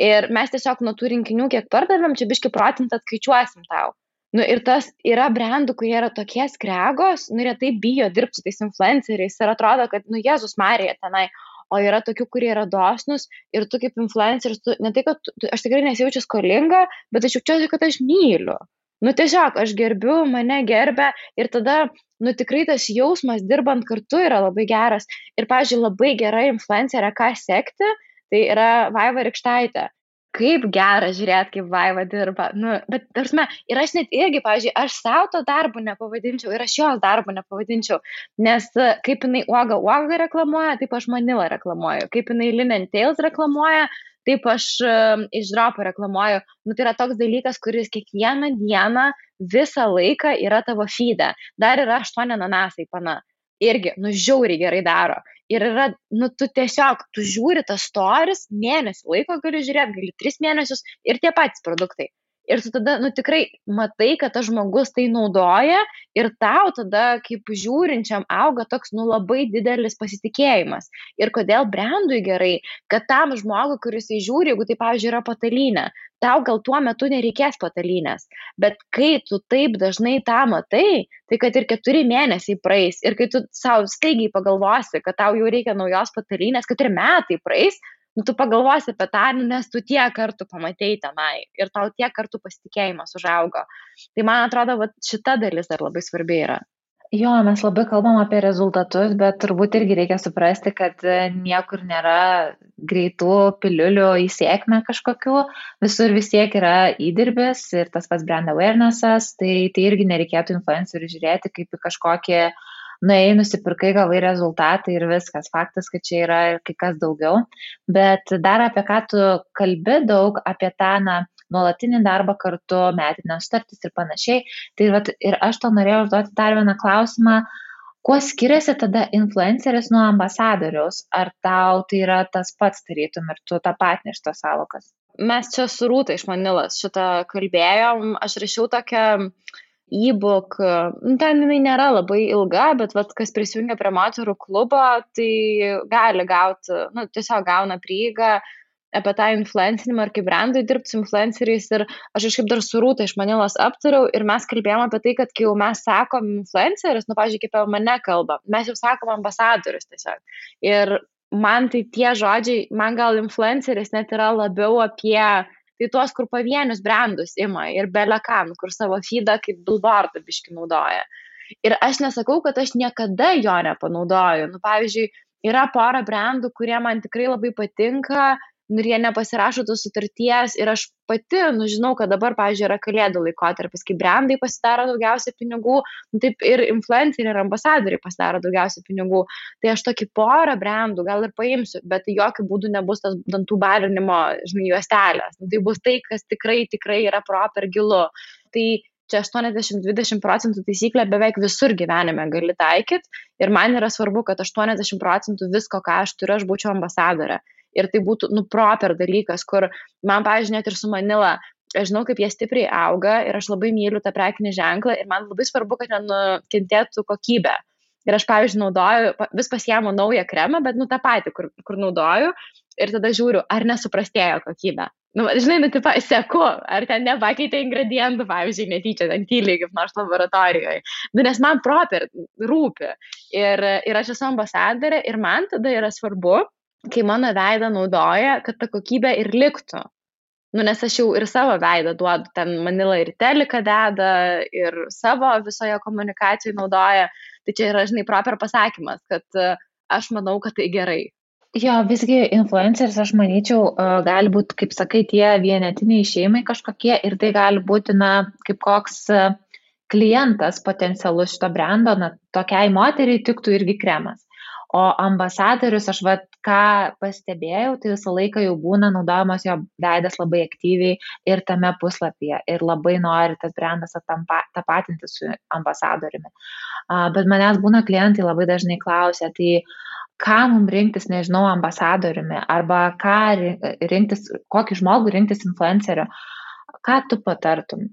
ir mes tiesiog nuo tų rinkinių, kiek pardavėm, čia biški procentą atskaičiuosim tau. Nu, ir tas yra brandų, kurie yra tokie skregos, nu, taip bijo dirbti su tais influenceriais ir atrodo, kad, nu, Jėzus Marija tenai, o yra tokių, kurie yra dosnus ir tu kaip influenceris, tu, ne tai, kad tu, aš tikrai nesijaučiu skolinga, bet aš jaučiuosi, kad aš myliu. Nu tiesiog aš gerbiu, mane gerbia ir tada, nu tikrai tas jausmas dirbant kartu yra labai geras. Ir, pažiūrėjau, labai gera influencerė, ką sekti, tai yra Vaiva Rikštaitė kaip gera žiūrėt, kaip Vaiva dirba. Nu, bet, tarsi, ir aš net irgi, pavyzdžiui, aš savo to darbo nepavadinčiau ir aš jos darbo nepavadinčiau, nes e, kaip jinai uoga uoga reklamuoja, taip aš manilą reklamuoju, kaip jinai Linen Tails reklamuoja, taip aš uh, iš dropo reklamuoju. Nu, tai yra toks dalykas, kuris kiekvieną dieną visą laiką yra tavo feede. Dar yra aštuoni ananasai, pana irgi, nu, žiauriai gerai daro ir yra, nu, tu tiesiog, tu žiūri tas storis, mėnesį laiko gali žiūrėti, gali tris mėnesius ir tie patys produktai. Ir tu tada, nu tikrai matai, kad tas žmogus tai naudoja ir tau tada, kaip žiūrinčiam, auga toks, nu labai didelis pasitikėjimas. Ir kodėl brandui gerai, kad tam žmogui, kuris įžiūri, jeigu tai, pavyzdžiui, yra patalynė, tau gal tuo metu nereikės patalynės. Bet kai tu taip dažnai tą matai, tai kad ir keturi mėnesiai praeis ir kai tu savo staigiai pagalvosi, kad tau jau reikia naujos patalynės, kad ir metai praeis, nu, tu pagalvosi apie tą, nu, nes tu tiek kartų pamatei tenai ir tau tiek kartų pasitikėjimas užaugo. Tai man atrodo, va, šita dalis dar labai svarbi yra. Jo, mes labai kalbam apie rezultatus, bet turbūt irgi reikia suprasti, kad e, niekur nėra greitų piliulių į sėkmę kažkokių, visur vis tiek yra įdirbis ir tas pats brand awarenessas, tai, tai irgi nereikėtų influencerių žiūrėti kaip į kažkokį, nuėjai, nusipirkai gavai rezultatą ir viskas. Faktas, kad čia yra ir kai kas daugiau. Bet dar apie ką tu kalbi daug, apie tą, na, nuolatinį darbą kartu, metinės sutartys ir panašiai. Tai vat, ir aš to norėjau užduoti dar vieną klausimą. Kuo skiriasi tada influenceris nuo ambasadoriaus? Ar tau tai yra tas pats, tarytum, ir tu tą patį iš tos savokas? Mes čia su Rūta iš Manilas šitą kalbėjom. Aš rašiau tokią e-book, nu, ten jinai nėra labai ilga, bet vat, kas prisijungia prie moterų klubo, tai gali gauti, nu, tiesiog gauna prieigą apie tą influencinimą ir kaip brandui dirbti su influenceriais ir aš kažkaip dar su Rūta iš Manilos aptariau ir mes kalbėjome apie tai, kad kai jau mes sakom influenceris, nu, pažiūrėk, kaip apie mane kalba, mes jau sakom ambasadorius tiesiog. Ir man tai tie žodžiai, man gal influenceris net yra labiau apie tai tuos, kur pavienius brandus ima ir belekam, kur savo feedą kaip billboardą biški naudoja. Ir aš nesakau, kad aš niekada jo nepanaudoju. Nu, pavyzdžiui, yra pora brandų, kurie man tikrai labai patinka, nu, ir jie nepasirašo tos sutarties ir aš pati, nu, žinau, kad dabar, pavyzdžiui, yra kalėdų laikotarpis, kai brandai pasidaro daugiausia pinigų, nu, taip ir influenceriai ir ambasadoriai pasidaro daugiausia pinigų. Tai aš tokį porą brandų gal ir paimsiu, bet tai jokių būdų nebus tas dantų balinimo, žinai, juostelės. Nu, tai bus tai, kas tikrai, tikrai yra proper gilu. Tai čia 80-20 procentų taisyklę beveik visur gyvenime gali taikyti ir man yra svarbu, kad 80 procentų visko, ką aš turiu, aš būčiau ambasadorė ir tai būtų, nu, proper dalykas, kur man, pavyzdžiui, net ir su Manila, aš žinau, kaip jie stipriai auga ir aš labai myliu tą prekinį ženklą ir man labai svarbu, kad nenukentėtų kokybė. Ir aš, pavyzdžiui, naudoju, vis pasiemu naują kremą, bet, nu, tą patį, kur, kur naudoju ir tada žiūriu, ar nesuprastėjo kokybė. Nu, žinai, nu, tipo, seku, ar ten nepakeitė ingredientų, pavyzdžiui, netyčia, ten tyliai, kaip nors laboratorijoje. Nu, nes man proper rūpi. Ir, ir aš esu ambasadorė ir man tada yra svarbu, kai mano veidą naudoja, kad ta kokybė ir liktų. Nu, nes aš jau ir savo veidą duodu, ten manila ir telika deda, ir savo visoje komunikacijoje naudoja. Tai čia yra, žinai, proper pasakymas, kad uh, aš manau, kad tai gerai. Jo, visgi influenceris, aš manyčiau, uh, gali būti, kaip sakai, tie vienetiniai šeimai kažkokie ir tai gali būti, na, kaip koks uh, klientas potencialus šito brendo, na, tokiai moteriai tiktų irgi kremas. O ambasadorius, aš vat ką pastebėjau, tai visą laiką jau būna naudojamas jo veidas labai aktyviai ir tame puslapyje ir labai nori tas brandas tapatinti su ambasadoriumi. Bet manęs būna klientai labai dažnai klausia, tai ką mums rinktis, nežinau, ambasadoriumi arba ką rinktis, kokį žmogų rinktis influenceriu. Ką tu patartum,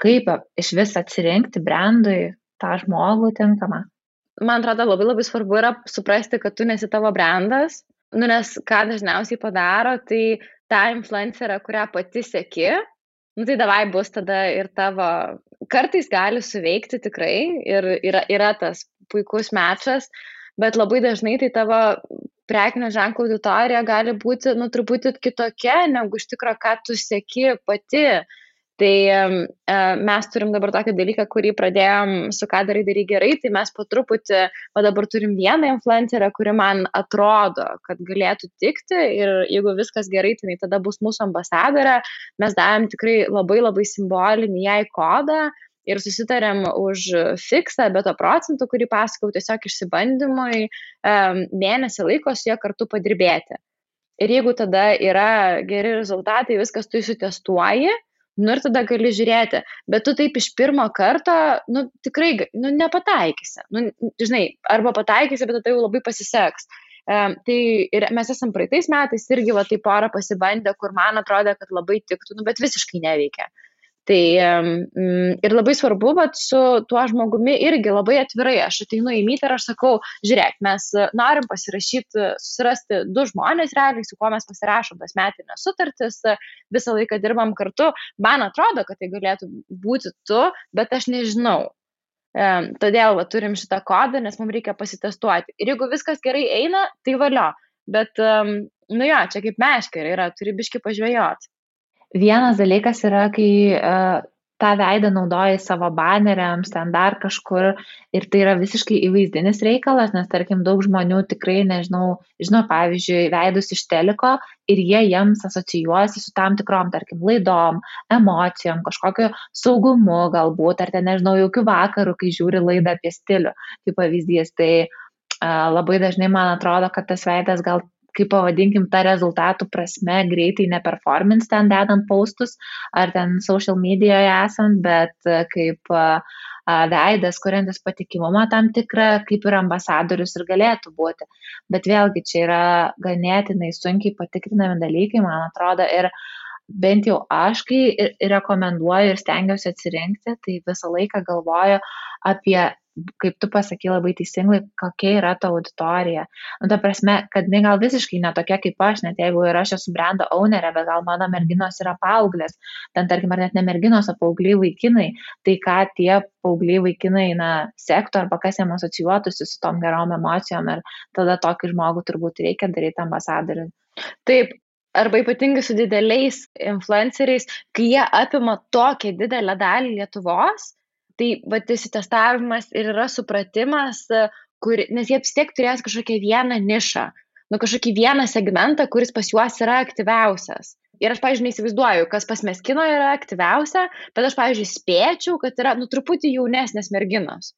kaip iš vis atsirinkti brandui tą žmogų tinkamą? Man atrodo labai labai svarbu yra suprasti, kad tu nesi tavo brandas, nu, nes ką dažniausiai padaro, tai tą influencerę, kurią pati sėki, nu, tai davai bus tada ir tavo, kartais gali suveikti tikrai ir yra, yra tas puikus mečas, bet labai dažnai tai tavo prekinio ženklo auditorija gali būti, nu, truputį kitokia, negu iš tikrųjų, ką tu sėki pati. Tai mes turim dabar tokį dalyką, kurį pradėjom su ką darai darai gerai, tai mes po truputį, o dabar turim vieną influencerę, kuri man atrodo, kad galėtų tikti ir jeigu viskas gerai, tai tada bus mūsų ambasadorė. Mes davėm tikrai labai labai simbolinį jai kodą ir susitarėm už fiksą, bet to procentų, kurį pasakau, tiesiog išsibandymui mėnesį laiko su ja kartu padirbėti. Ir jeigu tada yra geri rezultatai, viskas tu įsitestuoji, nu ir tada gali žiūrėti, bet tu taip iš pirmo karto, nu tikrai, nu nepataikysi. Nu, žinai, arba pataikysi, bet tada jau labai pasiseks. Um, tai ir mes esam praeitais metais irgi va tai porą pasibandę, kur man atrodo, kad labai tiktų, nu, bet visiškai neveikia. Tai mm, ir labai svarbu, bet su tuo žmogumi irgi labai atvirai. Aš ateinu į mytą ir aš sakau, žiūrėk, mes norim pasirašyti, susirasti du žmonės realiai, su kuo mes pasirašom tas metinės sutartis, visą laiką dirbam kartu. Man atrodo, kad tai galėtų būti tu, bet aš nežinau. Todėl va, turim šitą kodą, nes mums reikia pasitestuoti. Ir jeigu viskas gerai eina, tai valio. Bet, nu jo, čia kaip meškeriai yra, turi biški pažvėjoti. Vienas dalykas yra, kai uh, tą veidą naudoji savo baneriams, ten dar kažkur ir tai yra visiškai įvaizdinis reikalas, nes tarkim daug žmonių tikrai nežinau, žino pavyzdžiui, veidus iš teliko ir jie jiems asocijuojasi su tam tikrom, tarkim, laidom, emocijom, kažkokiu saugumu galbūt, ar ten nežinau, jokių vakarų, kai žiūri laidą apie stilių, kaip pavyzdys. Tai uh, labai dažnai man atrodo, kad tas veidas gal kaip pavadinkim, ta rezultatų prasme greitai ne performance ten dedant paustus ar ten social medijoje esant, bet e, kaip e, veidas, kuriantis patikimumą tam tikrą, kaip ir ambasadorius ir galėtų būti. Bet vėlgi čia yra ganėtinai sunkiai patikrinami dalykai, man atrodo, ir bent jau aš, kai rekomenduoju ir stengiuosi atsirinkti, tai visą laiką galvoju apie kaip tu pasakai labai teisingai, kokia yra ta auditorija. Nu, ta prasme, kad jinai gal visiškai netokia kaip aš, net jeigu ir aš esu brendo ownerė, bet gal mano merginos yra paauglės, ten tarkim, ar net ne merginos, o paaugliai vaikinai, tai ką tie paaugliai vaikinai, na, sektų arba kas jam asocijuotųsi su tom gerom emocijom ir tada tokį žmogų turbūt reikia daryti ambasadoriui. Taip, arba ypatingai su dideliais influenceriais, kai jie apima tokią didelę dalį Lietuvos, Tai va tas testavimas ir yra supratimas, kur, nes jie vis tiek turės kažkokią vieną nišą, nu kažkokį vieną segmentą, kuris pas juos yra aktyviausias. Ir aš, pavyzdžiui, neįsivaizduoju, kas pas meskino yra aktyviausia, bet aš, pavyzdžiui, spėčiau, kad yra, nu, truputį jaunesnės merginos.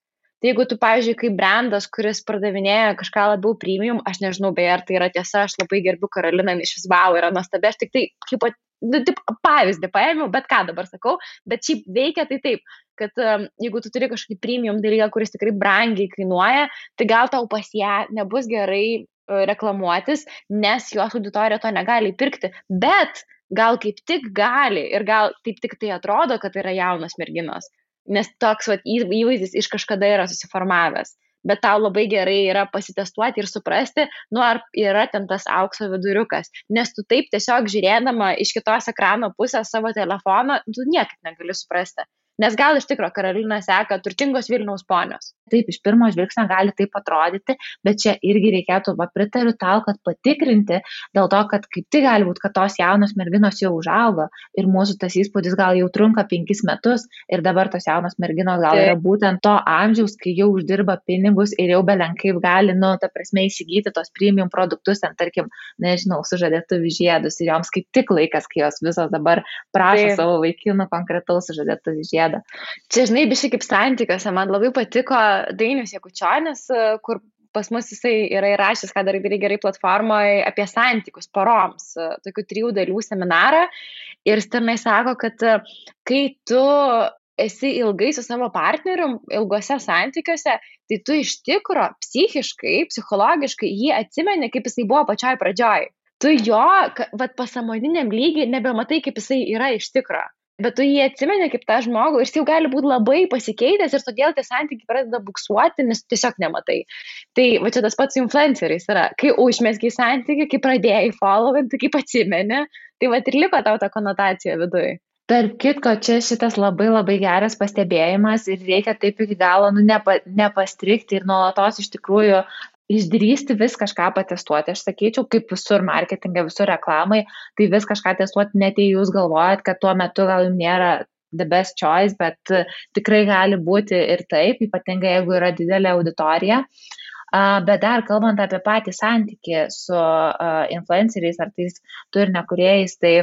Tai jeigu tu, pavyzdžiui, kaip brandas, kuris pardavinėja kažką labiau premium, aš nežinau, beje, ar tai yra tiesa, aš labai gerbiu Karoliną, iš vis wow, yra nuostabi, aš tik tai, kaip, nu, taip, pavyzdį paėmiau, bet ką dabar sakau, bet šiaip veikia tai taip, kad um, jeigu tu turi kažkokį premium dalyką, kuris tikrai brangiai kainuoja, tai gal tau pas ją nebus gerai uh, reklamuotis, nes jos auditorija to negali pirkti, bet gal kaip tik gali ir gal taip tik tai atrodo, kad tai yra jaunos merginos, nes toks vat, įvaizdis iš kažkada yra susiformavęs. Bet tau labai gerai yra pasitestuoti ir suprasti, nu ar yra ten tas aukso viduriukas. Nes tu taip tiesiog žiūrėdama iš kitos ekrano pusės savo telefono, tu niekaip negali suprasti. Nes gal iš tikrųjų Karolina seka turtingos Vilniaus ponios. Taip, iš pirmo žvilgsnio gali taip atrodyti, bet čia irgi reikėtų, va, pritariu tau, kad patikrinti, dėl to, kad kaip tai gali būti, kad tos jaunos merginos jau užaugo ir mūsų tas įspūdis gal jau trunka penkis metus ir dabar tos jaunos merginos gal taip. yra būtent to amžiaus, kai jau uždirba pinigus ir jau belenkaip gali, nu, ta prasme, įsigyti tos premium produktus, ten, tarkim, nežinau, sužadėtų žiedus ir joms kaip tik laikas, kai jos visos dabar prašo taip. savo vaikinų konkretaus sužadėtų žiedų gėda. Čia, žinai, biškai kaip santykiuose, man labai patiko Dainius Jekučionis, kur pas mus jisai yra įrašęs, ką darai darai gerai platformoje apie santykius poroms, tokių trijų dalių seminarą. Ir jis tenai sako, kad kai tu esi ilgai su savo partneriu, ilgose santykiuose, tai tu iš tikro psichiškai, psichologiškai jį atsimeni, kaip jisai buvo pačioj pradžioj. Tu jo, vad pasamoniniam lygiai nebematai, kaip jisai yra iš tikro bet tu jį atsimeni kaip tą žmogų ir jis jau gali būti labai pasikeitęs ir todėl tie santykiai pradeda buksuoti, nes tiesiog nematai. Tai va čia tas pats influenceris yra, kai užmėsgi santykiai, kai pradėjai followinti, kaip atsimeni, tai va ir liko tau ta konotacija viduje. Tarp kitko, čia šitas labai labai geras pastebėjimas ir reikia taip iki galo nu, nepa, nepastrikti ir nuolatos iš tikrųjų išdrįsti vis kažką patestuoti. Aš sakyčiau, kaip visur marketingė, visur reklamai, tai vis kažką testuoti, net jei jūs galvojat, kad tuo metu gal jums nėra the best choice, bet tikrai gali būti ir taip, ypatingai jeigu yra didelė auditorija. Bet dar kalbant apie patį santykį su influenceriais ar tais turinio kuriejais, tai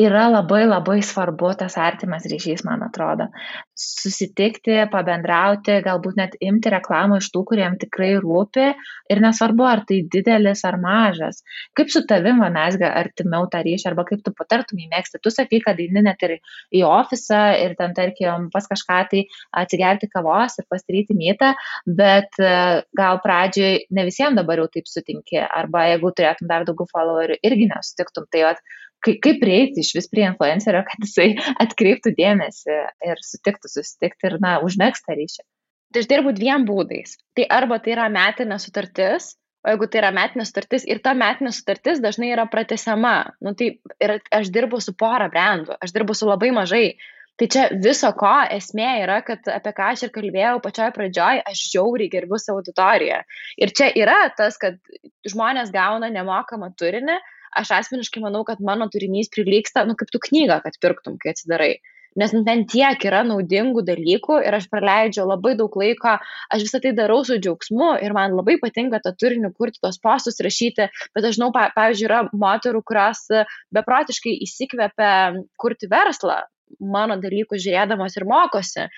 yra labai labai svarbu tas artimas ryšys, man atrodo. Susitikti, pabendrauti, galbūt net imti reklamą iš tų, kuriem tikrai rūpi ir nesvarbu, ar tai didelis ar mažas. Kaip su tavim mesga artimiau tą ryšį, arba kaip tu patartum įmėgsti. Tu sakai, kad eini net ir į ofisą ir ten, tarkim, pas kažką tai atsigerti kavos ir pasidaryti mytą, bet e, gal pradžioj ne visiems dabar jau taip sutinki, arba jeigu turėtum dar daugiau followerių, irgi nesutiktum. Tai at, kaip, kaip prieiti iš vis prie influencerio, kad jisai atkreiptų dėmesį ir sutiktų susitikti ir, na, užmėgstą ryšį. Tai aš dirbu dviem būdais. Tai arba tai yra metinė sutartis, o jeigu tai yra metinė sutartis ir ta metinė sutartis dažnai yra pratesiama, nu, tai ir aš dirbu su pora brandų, aš dirbu su labai mažai. Tai čia viso ko esmė yra, kad apie ką aš ir kalbėjau pačioj pradžioj, aš žiauriai gerbiu savo auditoriją. Ir čia yra tas, kad žmonės gauna nemokamą turinį, aš asmeniškai manau, kad mano turinys prilyksta, nu, kaip tu knygą, kad pirktum, kai atsidarai. Nes nu, ten tiek yra naudingų dalykų ir aš praleidžiu labai daug laiko, aš visą tai darau su džiaugsmu ir man labai patinka tą turinį kurti, tos postus rašyti, bet aš žinau, pavyzdžiui, yra moterų, kurios beprotiškai įsikvepia kurti verslą, mano dalykus žiūrėdamos ir mokosi e,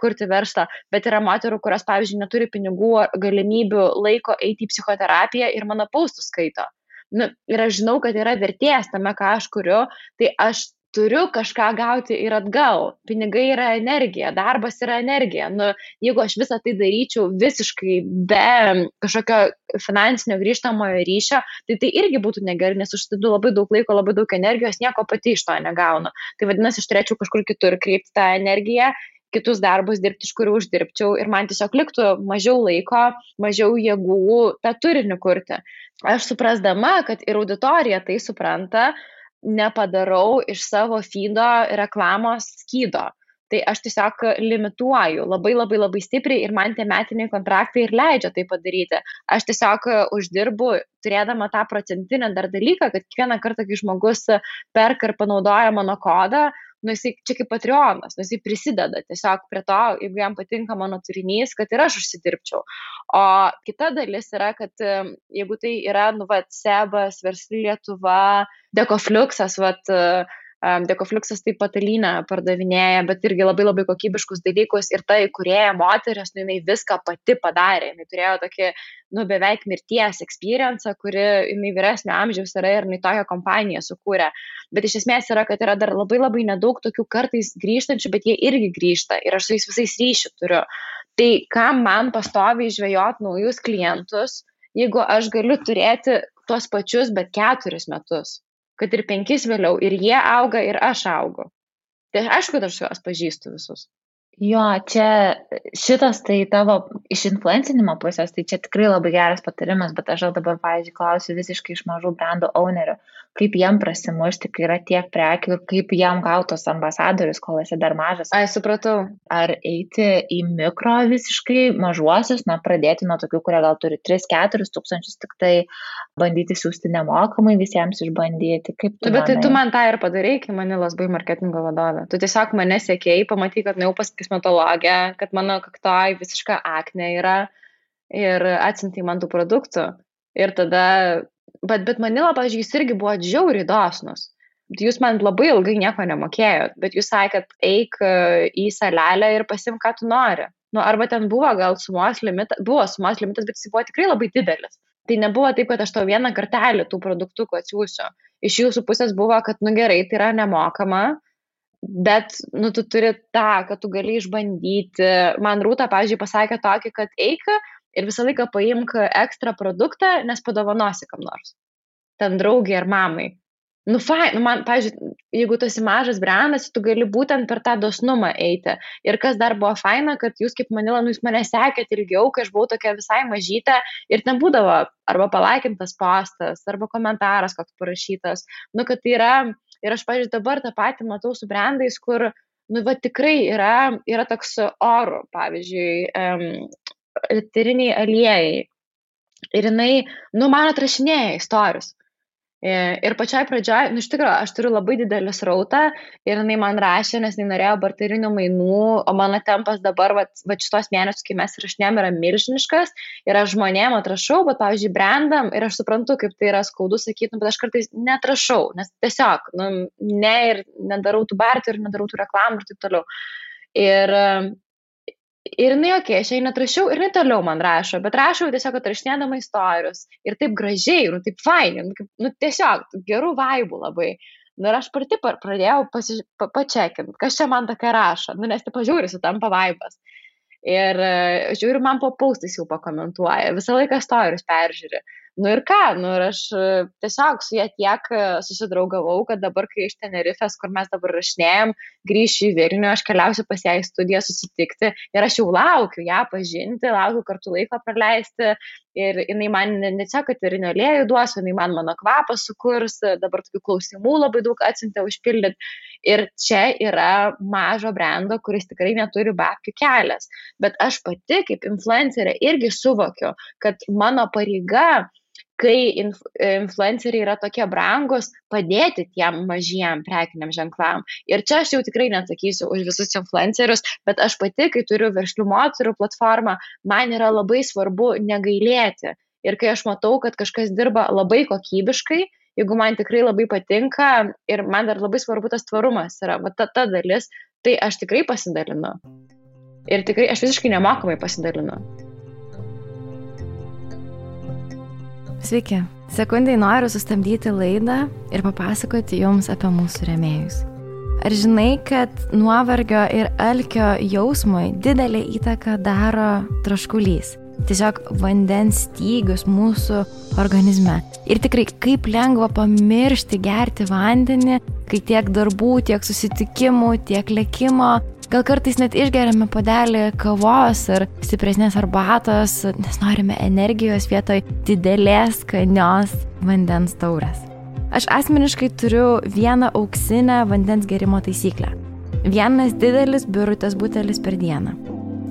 kurti verslą, bet yra moterų, kurios, pavyzdžiui, neturi pinigų, galimybių, laiko eiti į psichoterapiją ir mano paustų skaito nu, ir aš žinau, kad yra vertės tame, ką aš kuriu, tai aš turiu kažką gauti ir atgal. Pinigai yra energija, darbas yra energija. Nu, jeigu aš visą tai daryčiau visiškai be kažkokio finansinio grįžtamojo ryšio, tai tai irgi būtų negerai, nes užsidedu labai daug laiko, labai daug energijos, nieko pati iš to negaunu. Tai vadinasi, aš turėčiau kažkur kitur kreipti tą energiją kitus darbus dirbti, iš kurių uždirbčiau ir man tiesiog liktų mažiau laiko, mažiau jėgų tą turinį kurti. Aš suprasdama, kad ir auditorija tai supranta, nepadarau iš savo feedo reklamos skydo. Tai aš tiesiog limituoju labai labai labai stipriai ir man tie metiniai kontraktai ir leidžia tai padaryti. Aš tiesiog uždirbu, turėdama tą procentinę dar dalyką, kad kiekvieną kartą, kai žmogus perka ir panaudoja mano kodą, nu jisai čia kaip Patreonas, nu jisai prisideda tiesiog prie to, jeigu jam patinka mano turinys, kad ir aš užsidirbčiau. O kita dalis yra, kad jeigu tai yra, nu, va, Sebas, Versli Lietuva, Dekofluxas, va, Dekofluxas taip patalynę pardavinėja, bet irgi labai labai kokybiškus dalykus ir ta įkurėja moteris, nu, jinai viską pati padarė. Jinai turėjo tokį, nu, beveik mirties experience, kuri jinai vyresnio amžiaus yra ir jinai tokią kompaniją sukūrė. Bet iš esmės yra, kad yra dar labai labai nedaug tokių kartais grįžtančių, bet jie irgi grįžta ir aš su jais visais ryšių turiu. Tai kam man pastoviai žvejot naujus klientus, jeigu aš galiu turėti tuos pačius, bet keturis metus kad ir penkis vėliau ir jie auga ir aš augu. Tai aišku, kad aš juos pažįstu visus. Jo, čia šitas tai tavo iš influencinimo pusės, tai čia tikrai labai geras patarimas, bet aš dabar, pavyzdžiui, klausiu visiškai iš mažų brandų ownerių, kaip jiem prasimušti, kai yra tiek prekių ir kaip jiem gautos ambasadorius, kol esi dar mažas. Ai, supratau. Ar eiti į mikro visiškai mažuosius, na, pradėti nuo tokių, kurie gal turi 3-4 tūkstančius, tik tai bandyti siūsti nemokamai visiems išbandyti. Kaip tu? Bet tai tu man tą ir padarai, kai mane lasbai marketingo vadovė. Tu tiesiog mane sėkėjai, pamatai, kad jau pas kosmetologę, kad mano kaktoj visiška akne yra ir atsintai man tų produktų. Ir tada Bet, bet Manila, pavyzdžiui, jūs irgi buvo žiauriai dosnus. Jūs man labai ilgai nieko nemokėjot, bet jūs sakėt, eik e, į salelę ir pasim, ką tu nori. Nu, arba ten buvo gal sumos limitas, buvo sumos limitas, bet jis buvo tikrai labai didelis. Tai nebuvo taip, kad aš tau vieną kartelį tų produktų atsiųsiu. Iš jūsų pusės buvo, kad, nu gerai, tai yra nemokama, bet, nu, tu turi tą, kad tu gali išbandyti. Man rūta, pavyzdžiui, pasakė tokį, kad eik ir visą laiką paimk ekstra produktą, nes padovanosi kam nors. Ten draugiai ar mamai. Nu, fai, nu man, pažiūrėjau, jeigu tu esi mažas brandas, tu gali būtent per tą dosnumą eiti. Ir kas dar buvo faina, kad jūs kaip manila, nu jūs mane sekėt ilgiau, kai aš buvau tokia visai mažytė ir ten būdavo arba palaikintas postas, arba komentaras koks parašytas. Nu, kad tai yra, ir aš, pažiūrėjau, dabar tą patį matau su brandais, kur, nu, va tikrai yra, yra toks oro, pavyzdžiui, um, eteriniai aliejai. Ir jinai, nu, man atrašinėja istorijus. Ir pačioj pradžioj, nu iš tikrųjų, aš turiu labai didelį srautą ir jinai man rašė, nes jinai norėjo barterinių mainų, o mano tempas dabar, va, va šitos mėnesius, kai mes rašinėm, yra milžiniškas ir aš žmonėm atrašau, bet, pavyzdžiui, brandam ir aš suprantu, kaip tai yra skaudu sakyti, nu, bet aš kartais netrašau, nes tiesiog, nu, ne ir nedarau tų barterių, nedarau tų reklamų ir taip toliau. Ir Ir jinai, okei, okay, aš jai netrašiau ir jinai toliau man rašo, bet rašau tiesiog atrašinėdama istorijos. Ir taip gražiai, nu taip fainai, nu, nu tiesiog gerų vaibų labai. Nu, ir aš pati pradėjau pasi, pa, pačekinti, kas čia man tokia rašo, nu, nes tai pažiūrė, sutampa vaibas. Ir uh, žiūriu, man po paustais jau pakomentuoja, visą laiką istorijos peržiūri. Nu ir ką, nu ir aš e, tiesiog su ją tiek e, susidraugavau, kad dabar, kai iš Tenerifės, kur mes dabar rašinėjom, grįšiu į Vilnių, aš keliausiu pas ją į studiją susitikti ir aš jau laukiu ją pažinti, laukiu kartu laiko praleisti ir jinai man ne tiesiog, kad ir nelėjų duos, jinai man mano kvapą sukurs, dabar tokių klausimų labai daug atsintė užpildyti. Ir čia yra mažo brendo, kuris tikrai neturi babkių kelias. Bet aš pati kaip influencerė irgi suvokiu, kad mano pareiga kai inf influenceriai yra tokie brangus, padėti tiem mažiem prekiniam ženklam. Ir čia aš jau tikrai neatsakysiu už visus influencerius, bet aš pati, kai turiu verslių moterų platformą, man yra labai svarbu negailėti. Ir kai aš matau, kad kažkas dirba labai kokybiškai, jeigu man tikrai labai patinka ir man dar labai svarbu tas tvarumas yra, va ta, ta dalis, tai aš tikrai pasidalinu. Ir tikrai aš visiškai nemokamai pasidalinu. Sveiki. Sekundai noriu sustabdyti laidą ir papasakoti Jums apie mūsų remėjus. Ar žinai, kad nuovargio ir alkio jausmui didelį įtaką daro traškulys? Tiesiog vandens stygius mūsų organizme. Ir tikrai kaip lengva pamiršti gerti vandenį, kai tiek darbų, tiek susitikimų, tiek lėkimo Gal kartais net išgeriame padelį kavos ar stipresnės arbatos, nes norime energijos vietoj didelės skanios vandens taurės. Aš asmeniškai turiu vieną auksinę vandens gerimo taisyklę. Vienas didelis biurutės butelis per dieną.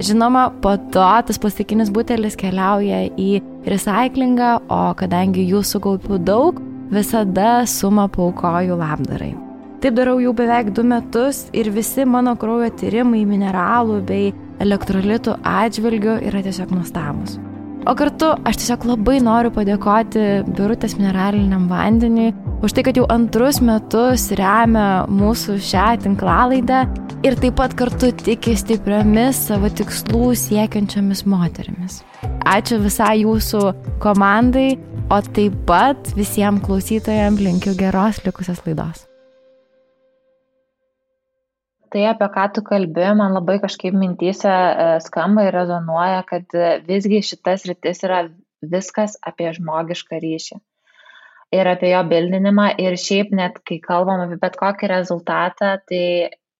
Žinoma, po to tas plastikinis butelis keliauja į recyklingą, o kadangi jų sukaupiu daug, visada sumą paukoju labdarai. Taip darau jau beveik du metus ir visi mano kraujo tyrimai mineralų bei elektrolitų atžvilgių yra tiesiog nuostabus. O kartu aš tiesiog labai noriu padėkoti Birutės mineraliniam vandeniui už tai, kad jau antrus metus remia mūsų šią tinklalaidę ir taip pat kartu tiki stipriamis savo tikslų siekiančiamis moterimis. Ačiū visai jūsų komandai, o taip pat visiems klausytojams linkiu geros likusios laidos tai apie ką tu kalbi man labai kažkaip mintyse e, skamba ir rezonuoja, kad e, visgi šitas rytis yra viskas apie žmogišką ryšį. Ir apie jo bildinimą. Ir šiaip net, kai kalbam apie bet kokį rezultatą, tai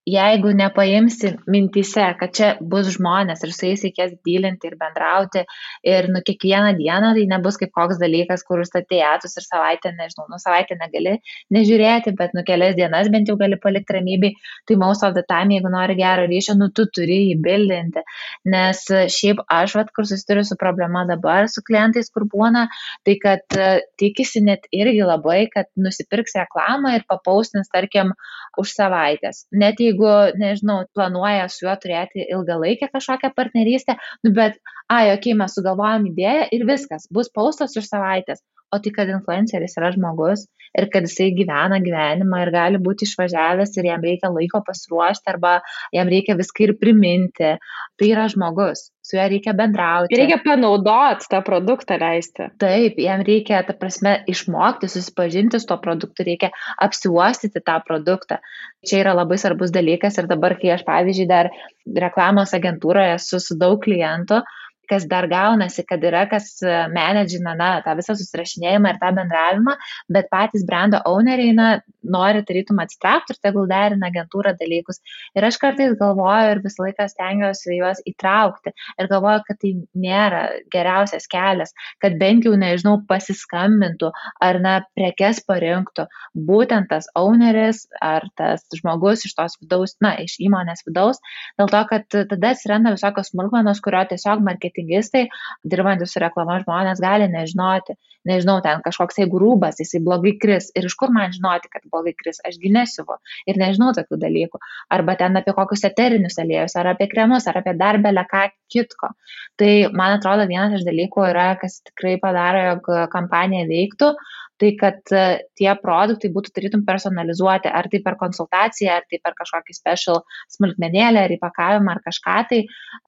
jeigu nepaimsi mintyse, kad čia bus žmonės ir su jais reikės dylinti ir bendrauti ir nu kiekvieną dieną tai nebus kaip koks dalykas, kur statė atus ir savaitę, nežinau, nu savaitę negali nežiūrėti, bet nu kelias dienas bent jau gali palikti ramybį, tai most of the time, jeigu nori gero ryšio, nu tu turi jį bildinti. Nes šiaip aš, vat, kur susiduriu su problema dabar su klientais, kur būna, tai kad uh, tikisi net irgi labai, kad nusipirks reklamą ir papaustins, tarkim, už savaitės. Net jeigu nežinau, planuoja su juo turėti ilgalaikę kažkokią partnerystę, nu bet, ai, okei, okay, mes sugalvojom idėją ir viskas, bus paustas už savaitės. O tai, kad influenceris yra žmogus ir kad jisai gyvena gyvenimą ir gali būti išvažiavęs ir jam reikia laiko pasiruošti arba jam reikia viską ir priminti, tai yra žmogus su juo reikia bendrauti. Reikia panaudoti tą produktą leisti. Taip, jam reikia, ta prasme, išmokti, susipažinti su to produktu, reikia apsiuostyti tą produktą. Čia yra labai svarbus dalykas ir dabar, kai aš, pavyzdžiui, dar reklamos agentūroje esu su daug klientų, kas dar gaunasi, kad yra, kas e, menedžina, na, tą visą susirašinėjimą ir tą bendravimą, bet patys brando owneriai, na, nori tarytum atsitraukti ir tegul derina agentūrą dalykus. Ir aš kartais galvoju ir visą laiką stengiuosi juos įtraukti ir galvoju, kad tai nėra geriausias kelias, kad bent jau, nežinau, pasiskambintų ar, na, prekes parinktų būtent tas owneris ar tas žmogus iš tos vidaus, na, iš įmonės vidaus, dėl to, kad tada atsiranda visokios smulkmenos, kurio tiesiog marketingas marketingistai, dirbantys su reklama žmonės gali nežinoti, nežinau, ten kažkoks jeigu rūbas, jisai blogai kris ir iš kur man žinoti, kad blogai kris, ašgi nesiuvu ir nežinau tokių dalykų. Arba ten apie kokius eterinius aliejus, ar apie kremus, ar apie dar belę ką kitko. Tai man atrodo vienas iš dalykų yra, kas tikrai padaro, jog kampanija veiktų, tai kad e, tie produktai būtų tarytum personalizuoti, ar tai per konsultaciją, ar tai per kažkokį special smulkmenėlę, ar įpakavimą, ar kažką, tai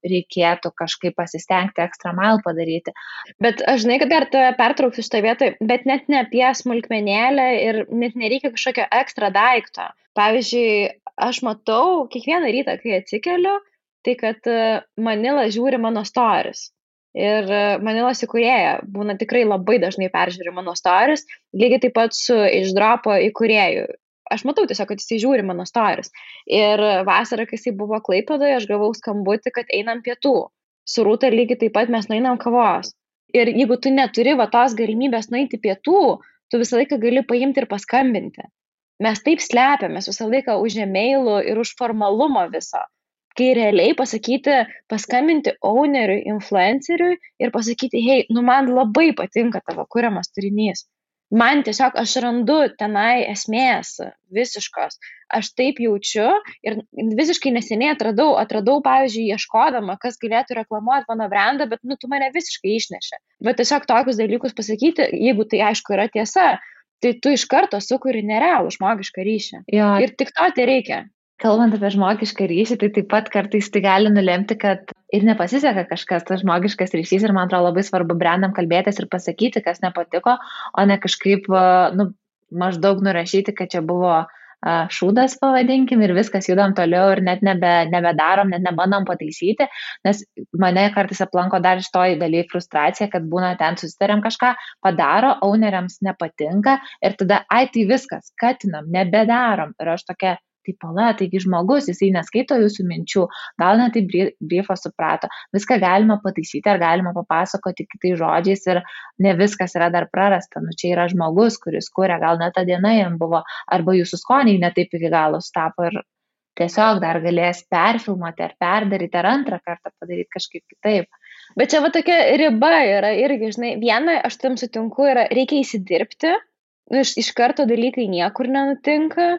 reikėtų kažkaip pasistengti ekstra mile padaryti. Bet aš žinai, kad dar tave pertrauksiu šitą vietą, bet net ne apie smulkmenėlę ir net nereikia kažkokio ekstra daikto. Pavyzdžiui, aš matau kiekvieną rytą, kai atsikeliu, tai kad e, Manila žiūri mano stories. Ir e, Manilos įkūrėja būna tikrai labai dažnai peržiūri mano stories, lygiai taip pat su išdropo įkūrėju. Aš matau tiesiog, kad jisai žiūri mano stories. Ir vasarą, kai jisai buvo klaipadoje, aš gavau skambutį, kad einam pietų. Su rūta lygiai taip pat mes nueinam kavos. Ir jeigu tu neturi va tos galimybės nueiti pietų, tu visą laiką gali paimti ir paskambinti. Mes taip slepiamės visą laiką už e-mailų ir už formalumo viso kai realiai pasakyti, paskambinti owneriui, influenceriui ir pasakyti, hei, nu man labai patinka tavo kuriamas turinys. Man tiesiog aš randu tenai esmės visiškos. Aš taip jaučiu ir visiškai neseniai atradau, atradau, pavyzdžiui, ieškodama, kas galėtų reklamuoti mano brandą, bet, nu, tu mane visiškai išnešė. Bet tiesiog tokius dalykus pasakyti, jeigu tai aišku yra tiesa, tai tu iš karto sukuri nerealų žmogišką ryšį. Jo. Ir tik to tai reikia kalbant apie žmogišką ryšį, tai taip pat kartais tai gali nulemti, kad ir nepasiseka kažkas tas žmogiškas ryšys ir man atrodo labai svarbu brandam kalbėtis ir pasakyti, kas nepatiko, o ne kažkaip, nu, maždaug nurašyti, kad čia buvo šūdas, pavadinkim, ir viskas judam toliau ir net nebe, nebedarom, net nebandom pataisyti, nes mane kartais aplanko dar iš to įdaliai frustracija, kad būna ten susitarėm kažką, padaro, owneriams nepatinka ir tada, ai tai viskas, katinam, nebedarom. Ir aš tokia, tai pala, taigi žmogus, jisai neskaito jūsų minčių, gal net tai briefą suprato, viską galima pataisyti ar galima papasakoti kitais žodžiais ir ne viskas yra dar prarasta, nu čia yra žmogus, kuris kuria, gal net ta diena jam buvo, arba jūsų skoniai netaip iki galo stapo ir tiesiog dar galės perfilmuoti ar perdaryti ar antrą kartą padaryti kažkaip kitaip. Bet čia va tokia riba yra irgi, žinai, viena, aš tam sutinku, yra reikia įsidirbti, nu, iš, iš karto dalykai niekur nenutinka,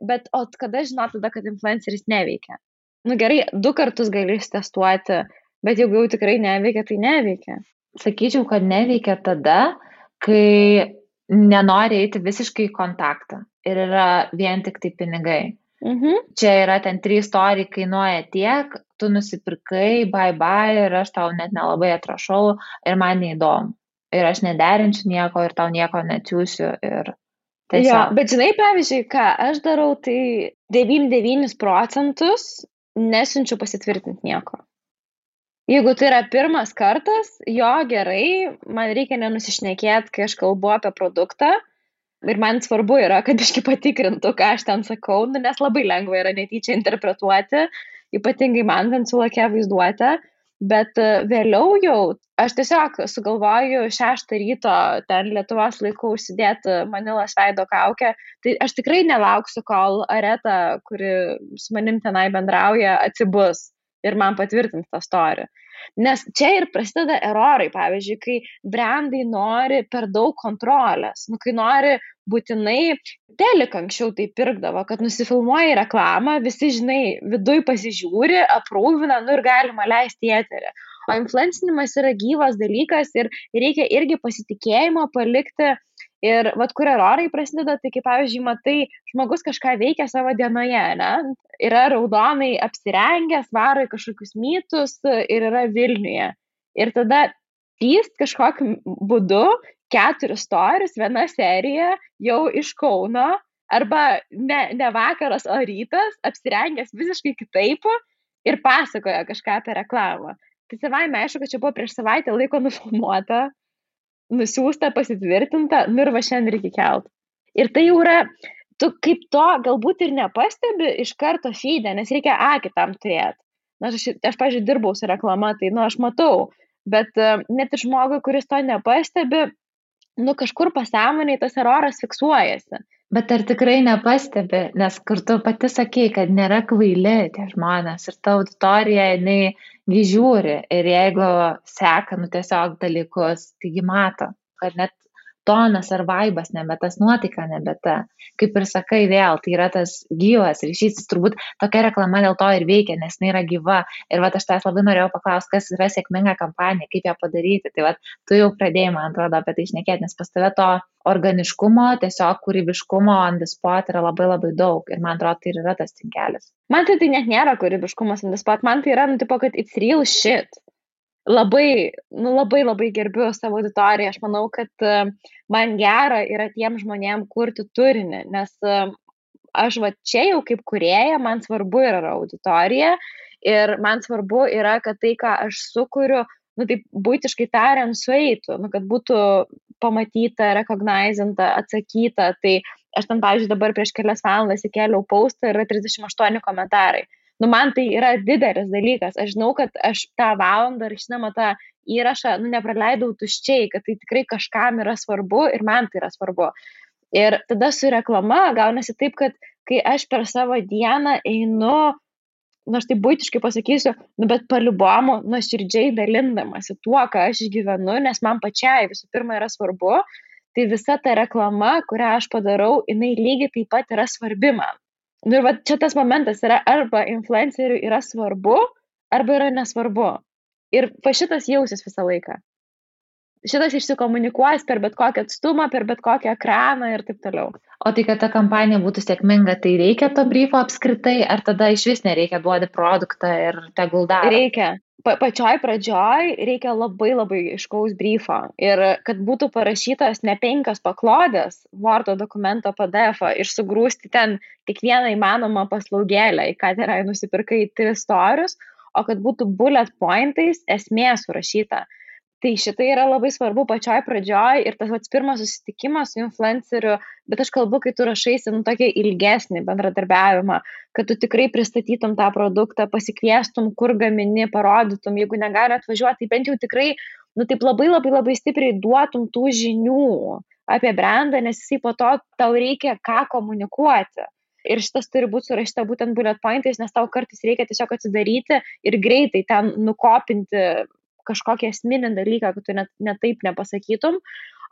bet o kada žinot tada, kad influenceris neveikia? Nu gerai, du kartus gali testuoti, bet jeigu jau tikrai neveikia, tai neveikia. Sakyčiau, kad neveikia tada, kai nenori eiti visiškai į kontaktą ir yra vien tik tai pinigai. Mhm. Čia yra ten trys toriai kainuoja tiek, tu nusipirkai, bye bye ir aš tau net nelabai atrašau ir man neįdomu. Ir aš nederinčiau nieko ir tau nieko nečiūsiu ir Tiesiog. Jo, bet žinai, pavyzdžiui, ką aš darau, tai 99 procentus nesinčiu pasitvirtinti nieko. Jeigu tai yra pirmas kartas, jo gerai, man reikia nenusišnekėti, kai aš kalbu apie produktą. Ir man svarbu yra, kad iški patikrintų, ką aš ten sakau, nu, nes labai lengva yra netyčia interpretuoti, ypatingai man ten sulakė vaizduotę. Bet e, vėliau jau aš tiesiog sugalvoju šeštą ryto ten Lietuvos laiku užsidėti Manilos veido kaukę. Tai aš tikrai nelauksiu, kol Areta, kuri su manim tenai bendrauja, atsibus ir man patvirtins tą istoriją. Nes čia ir prasideda erorai, pavyzdžiui, kai brandai nori per daug kontrolės, nu, kai nori būtinai, telik anksčiau tai pirkdavo, kad nusifilmuoji reklamą, visi, žinai, viduj pasižiūri, aprūvina, nu ir galima leisti eterį. O influencinimas yra gyvas dalykas ir reikia irgi pasitikėjimo palikti Ir vat kur erorai prasideda, tai kaip pavyzdžiui, matai, žmogus kažką veikia savo dienoje, ne? Yra raudonai apsirengęs, varo į kažkokius mytus ir yra Vilniuje. Ir tada pyst kažkokiu būdu keturis storius, viena serija jau iš Kauno, arba ne, ne vakaras, o rytas, apsirengęs visiškai kitaip ir pasakoja kažką apie reklamą. Tai savai aišku, kad čia buvo prieš savaitę laiko nufilmuota, nusiųsta, pasitvirtinta, nu ir va šiandien reikia kelt. Ir tai jau yra, tu kaip to galbūt ir nepastebi iš karto feedę, nes reikia akį tam turėti. Na, aš, aš pažiūrėjau, dirbau su reklama, tai, nu, aš matau, bet uh, net ir žmogui, kuris to nepastebi, nu, kažkur pasąmoniai tas eroras fiksuojasi. Bet ar tikrai nepastebi, nes kur tu pati sakei, kad nėra kvaili tie žmonės ir ta auditorija, jinai žiūri ir jeigu seka, nu tiesiog dalykus, taigi mato, kad net tonas ar vaibas nebe tas, nuotaika nebe ta. Kaip ir sakai vėl, tai yra tas gyvas ryšys, turbūt tokia reklama dėl to ir veikia, nes jinai yra gyva. Ir va aš tas labai norėjau paklausti, kas yra sėkminga kampanija, kaip ją padaryti. Tai va tu jau pradėjai, man atrodo, apie tai išnekėti, nes pas tave to organiškumo, tiesiog kūrybiškumo on the spot yra labai labai daug. Ir man atrodo, tai yra tas tinkelis. Man tai tai net nėra kūrybiškumas on the spot, man tai yra, nu, tipo, kad it's real shit labai, nu, labai labai gerbiu savo auditoriją. Aš manau, kad e, man gera yra tiem žmonėm kurti turinį, nes e, aš va čia jau kaip kurėja, man svarbu yra auditorija ir man svarbu yra, kad tai, ką aš sukuriu, nu taip būtiškai tariant, sueitų, nu, kad būtų pamatyta, recognizinta, atsakyta. Tai aš ten, pavyzdžiui, dabar prieš kelias valandas įkėliau paustą ir yra 38 komentarai nu man tai yra didelis dalykas aš žinau kad aš tą valandą rašydama tą įrašą nu nepraleidau tuščiai kad tai tikrai kažkam yra svarbu ir man tai yra svarbu ir tada su reklama gaunasi taip kad kai aš per savo dieną einu nu aš taip būtiškai pasakysiu, nu bet paliubomu nuoširdžiai dalindamasi tuo, ką aš išgyvenu, nes man pačiai visų pirma yra svarbu, tai visa ta reklama, kurią aš padarau, jinai lygiai taip pat yra svarbi man. Nu ir va čia tas momentas yra arba influenceriui yra svarbu, arba yra nesvarbu. Ir va šitas jausis visą laiką. Šitas išsikomunikuos per bet kokį atstumą, per bet kokį ekraną ir taip toliau. O tai, kad ta kampanija būtų sėkminga, tai reikia to bryfo apskritai, ar tada iš vis nereikia duoti produktą ir tegul dar? Reikia pa pačioj pradžioj reikia labai labai aiškaus bryfo. Ir kad būtų parašytos ne penkios paklodės Wordo dokumento PDF ir sugrūsti ten kiekvieną įmanomą paslaugėlę, į ką tenai nusipirkai tris storius, o kad būtų bullet pointais esmė surašyta tai šitai yra labai svarbu pačioj pradžioj ir tas pats pirmas susitikimas su influenceriu bet aš kalbu kai tu rašaisi nu tokį ilgesnį bendradarbiavimą kad tu tikrai pristatytum tą produktą pasikviestum kur gamini parodytum. Jeigu negali atvažiuot tai bent jau tikrai nu taip labai labai labai stipriai duotum tų žinių apie brendą nes jisai po to tau reikia ką komunikuoti. Ir šitas turi būti surašyta būtent bullet pointais, nes tau kartais reikia tiesiog atsidaryti ir greitai ten nukopinti kažkokį esminį dalyką, kad tu net, net taip nepasakytum.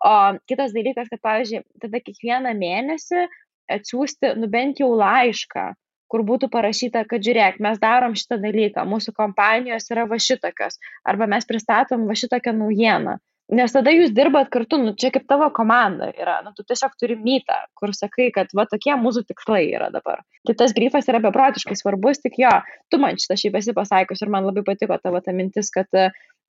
O kitas dalykas, kad, pavyzdžiui, tada kiekvieną mėnesį atsiųsti, nu bent jau laišką, kur būtų parašyta, kad žiūrėk, mes darom šitą dalyką, mūsų kompanijos yra va šitokios, arba mes pristatom va šitokią naujieną. Nes tada jūs dirbat kartu, nu čia kaip tavo komanda yra, nu tu tiesiog turi mytą, kur sakai, kad va tokie mūsų tikslai yra dabar. Tai tas grifas yra beprotiškai svarbus, tik jo, tu man šitą šiaip esi pasakius ir man labai patiko tavo ta mintis, kad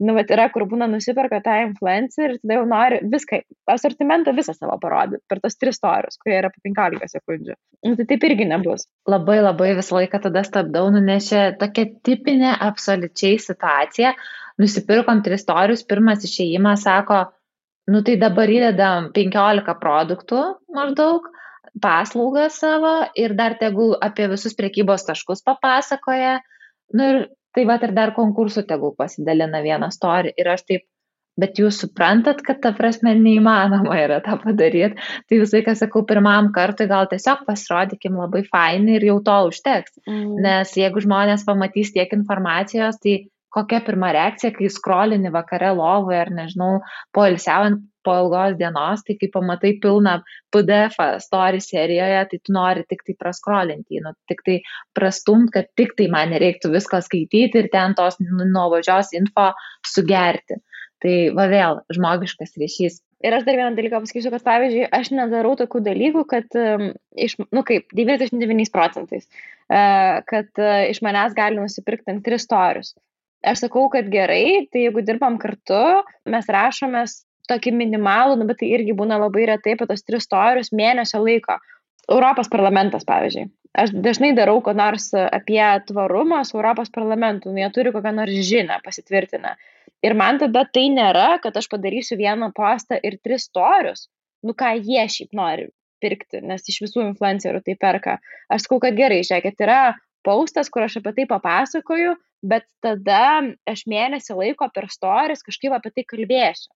nu, vat, yra, kur būna nusiperka tą influencer ir tada jau nori viską, asortimentą visą savo parodyti per tos tris storius, kurie yra po 15 sekundžių. Nu, tai taip irgi nebus. Labai labai visą laiką tada stabdau, nunešė tokia tipinė absoliučiai situacija. Nusipirkom tris storius, pirmas išėjimas sako, nu tai dabar įdedam 15 produktų maždaug paslaugą savo ir dar tegul apie visus prekybos taškus papasakoja. Nu ir tai vat ir dar konkursų tegul pasidalina vieną storį ir aš taip, bet jūs suprantat, kad ta prasme neįmanoma yra tą padaryti, tai visai, ką sakau, pirmam kartui gal tiesiog pasirodykim labai fainai ir jau to užteks, mm. nes jeigu žmonės pamatys tiek informacijos, tai kokia pirma reakcija, kai skrolini vakare lovoje ar nežinau, poilsiaujant po ilgos dienos, tai kai pamatai pilną PDF story serijoje, tai tu nori tik tai praskrolinti, nu, tik tai prastumt, kad tik tai man nereiktų viską skaityti ir ten tos nu, nuovažios info sugerti. Tai va vėl žmogiškas ryšys. Ir aš dar vieną dalyką pasakysiu, kad pavyzdžiui, aš nedarau tokių dalykų, kad um, iš, nu kaip, 99 procentais, uh, kad uh, iš manęs gali nusipirkti ant tris storius aš sakau, kad gerai, tai jeigu dirbam kartu, mes rašomės tokį minimalų, nu, bet tai irgi būna labai retai apie tos tris storius mėnesio laiko. Europos parlamentas, pavyzdžiui. Aš dažnai darau ko nors apie tvarumą su Europos parlamentu, nu, jie turi kokią nors žinią pasitvirtinę. Ir man tada tai nėra, kad aš padarysiu vieną postą ir tris storius, nu ką jie šiaip nori pirkti, nes iš visų influencerių tai perka. Aš sakau, kad gerai, žiūrėkit, yra paustas, kur aš apie tai papasakoju, bet tada aš mėnesį laiko per stories kažkaip apie tai kalbėsiu.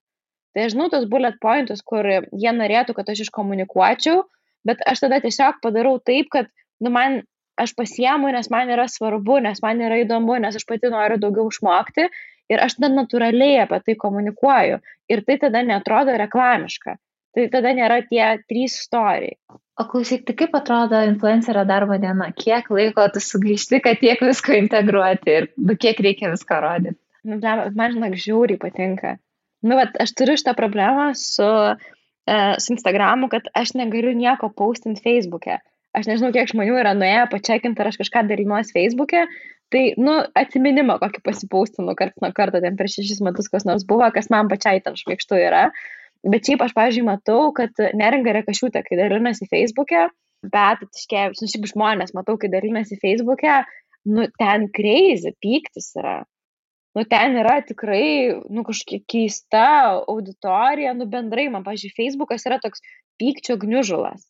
Tai aš žinau tos bullet pointus, kur jie norėtų, kad aš iškomunikuočiau, bet aš tada tiesiog padarau taip, kad nu, man aš pasiemu, nes man yra svarbu, nes man yra įdomu, nes aš pati noriu daugiau išmokti ir aš tada natūraliai apie tai komunikuoju ir tai tada netrodo reklamiška. Tai tada nėra tie trys istorijai. O klausyk, tai kaip atrodo influencerio darbo diena? Kiek laiko tu sugaišti, kad tiek visko integruoti ir nu, kiek reikia visko rodyti? Nu, man žinok, žiauriai patinka. Nu, vat, aš turiu šitą problemą su, uh, su Instagramu, kad aš negaliu nieko paustinti Facebook'e. Aš nežinau, kiek žmonių yra nuėję pačiakinti, ar aš kažką dalinuosi Facebook'e, Tai, nu, atsiminimą kokį pasipaustinu karts nuo karto, ten per šešis metus kas nors buvo, kas man pačiai ten šmėkštų yra. Bet šiaip aš, pavyzdžiui, matau, kad neringa rekašiūtė, kai dalinasi Facebook'e, bet atiškėjus, nu, šiaip žmonės matau, kai dalinasi Facebook'e, nu, ten crazy, pyktis yra. Nu, ten yra tikrai, nu, kažkokia keista auditorija, nu, bendrai, man, pavyzdžiui, Facebook'as yra toks pykčio gniužulas.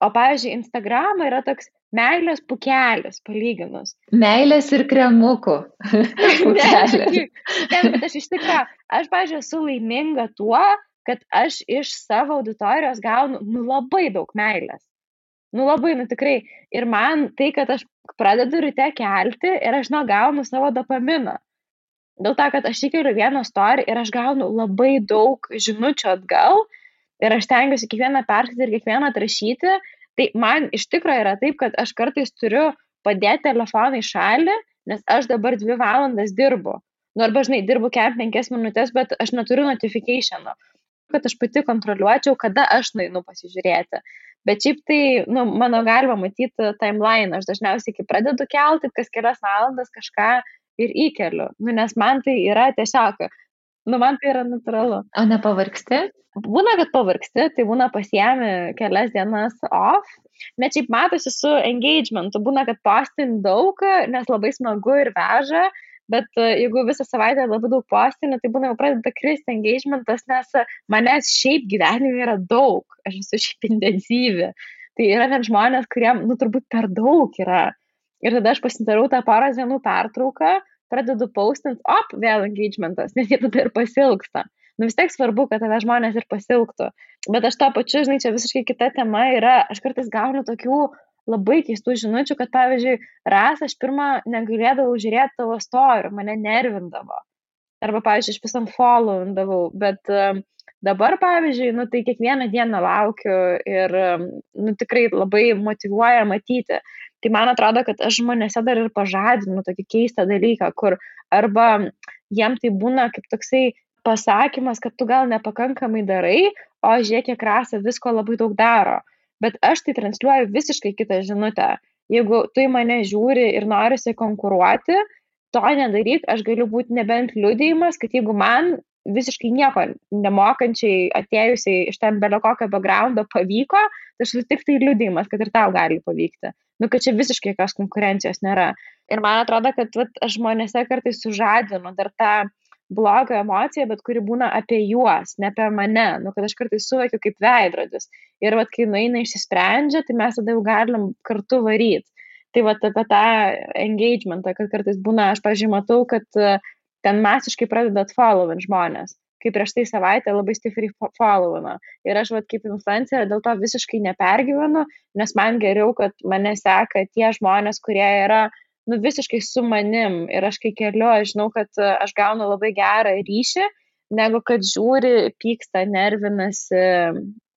O, pavyzdžiui, Instagram yra toks meilės pukelis, palyginus. Meilės ir kremukų. ne, bet aš iš tikrųjų, aš, pavyzdžiui, esu laiminga tuo, kad aš iš savo auditorijos gaunu nu, labai daug meilės. Nu labai, nu tikrai. Ir man tai, kad aš pradedu ryte kelti ir aš žinau, gaunu savo dopaminą. Dėl to, kad aš įkeliu vieną storį ir aš gaunu labai daug žinučių atgal ir aš tengiuosi kiekvieną perskaityti ir kiekvieną atrašyti, tai man iš tikrųjų yra taip, kad aš kartais turiu padėti telefoną į šalį, nes aš dabar dvi valandas dirbu. Nu, arba, žinai, dirbu kem penkias minutės, bet aš neturiu notifikationo, kad aš pati kontroliuočiau, kada aš nueinu pasižiūrėti. Bet šiaip tai, nu, mano galima matyti timeline, aš dažniausiai, kai pradedu kelti, kas kelias valandas kažką ir įkeliu. Nu, nes man tai yra tiesiog Nu, man tai yra natūralu. O nepavargsti? Būna, kad pavargsti, tai būna pasiemi kelias dienas off. Net šiaip matosi su engagementu, būna, kad postin daug, nes labai smagu ir veža, bet e, jeigu visą savaitę labai daug postinių, tai būna jau pradeda kristi engagementas, nes manęs šiaip gyvenime yra daug, aš esu šiaip intensyvi. Tai yra net žmonės, kuriem, nu, turbūt per daug yra. Ir tada aš pasidarau tą porą dienų pertrauką pradedu paustint, op, vėl engagementas, nes jie tada ir pasilgsta. Nu vis tiek svarbu, kad tave žmonės ir pasilgtų. Bet aš to pačiu, žinai, čia visiškai kita tema yra, aš kartais gaunu tokių labai keistų žinučių, kad pavyzdžiui, ras aš pirmą negalėdavau žiūrėti tavo istoriją, mane nervindavo. Arba, pavyzdžiui, aš visam followindavau, bet um, dabar, pavyzdžiui, nu, tai kiekvieną dieną laukiu ir, nu, tikrai labai motivuoja matyti. Tai man atrodo, kad aš žmonėse dar ir pažadinu tokį keistą dalyką, kur arba jiem tai būna kaip toksai pasakymas, kad tu gal nepakankamai darai, o žiūrėk, kiek rasa visko labai daug daro. Bet aš tai transliuoju visiškai kitą žinutę. Jeigu tu į mane žiūri ir norisi konkuruoti, to nedaryk, aš galiu būti nebent liūdėjimas, kad jeigu man visiškai nieko nemokančiai atėjusiai iš ten belio kokio backgroundo pavyko, tai aš tik tai liūdėjimas, kad ir tau gali pavykti nu, kad čia visiškai jokios konkurencijos nėra. Ir man atrodo, kad vat, aš žmonėse kartais sužadinu dar tą blogą emociją, bet kuri būna apie juos, ne apie mane, nu, kad aš kartais suvokiu kaip veidrodis. Ir vat, kai nueina išsisprendžia, tai mes tada jau galim kartu varyti. Tai vat apie tą engagementą, kad kartais būna, aš pažymatau, kad ten masiškai pradedat followint žmonės kaip prieš tai savaitę labai stipriai followino. Ir aš, vat, kaip influencerė, dėl to visiškai nepergyvenu, nes man geriau, kad mane seka tie žmonės, kurie yra, nu, visiškai su manim. Ir aš kai keliu, aš žinau, kad e, aš gaunu labai gerą ryšį, negu kad žiūri, pyksta, nervinasi,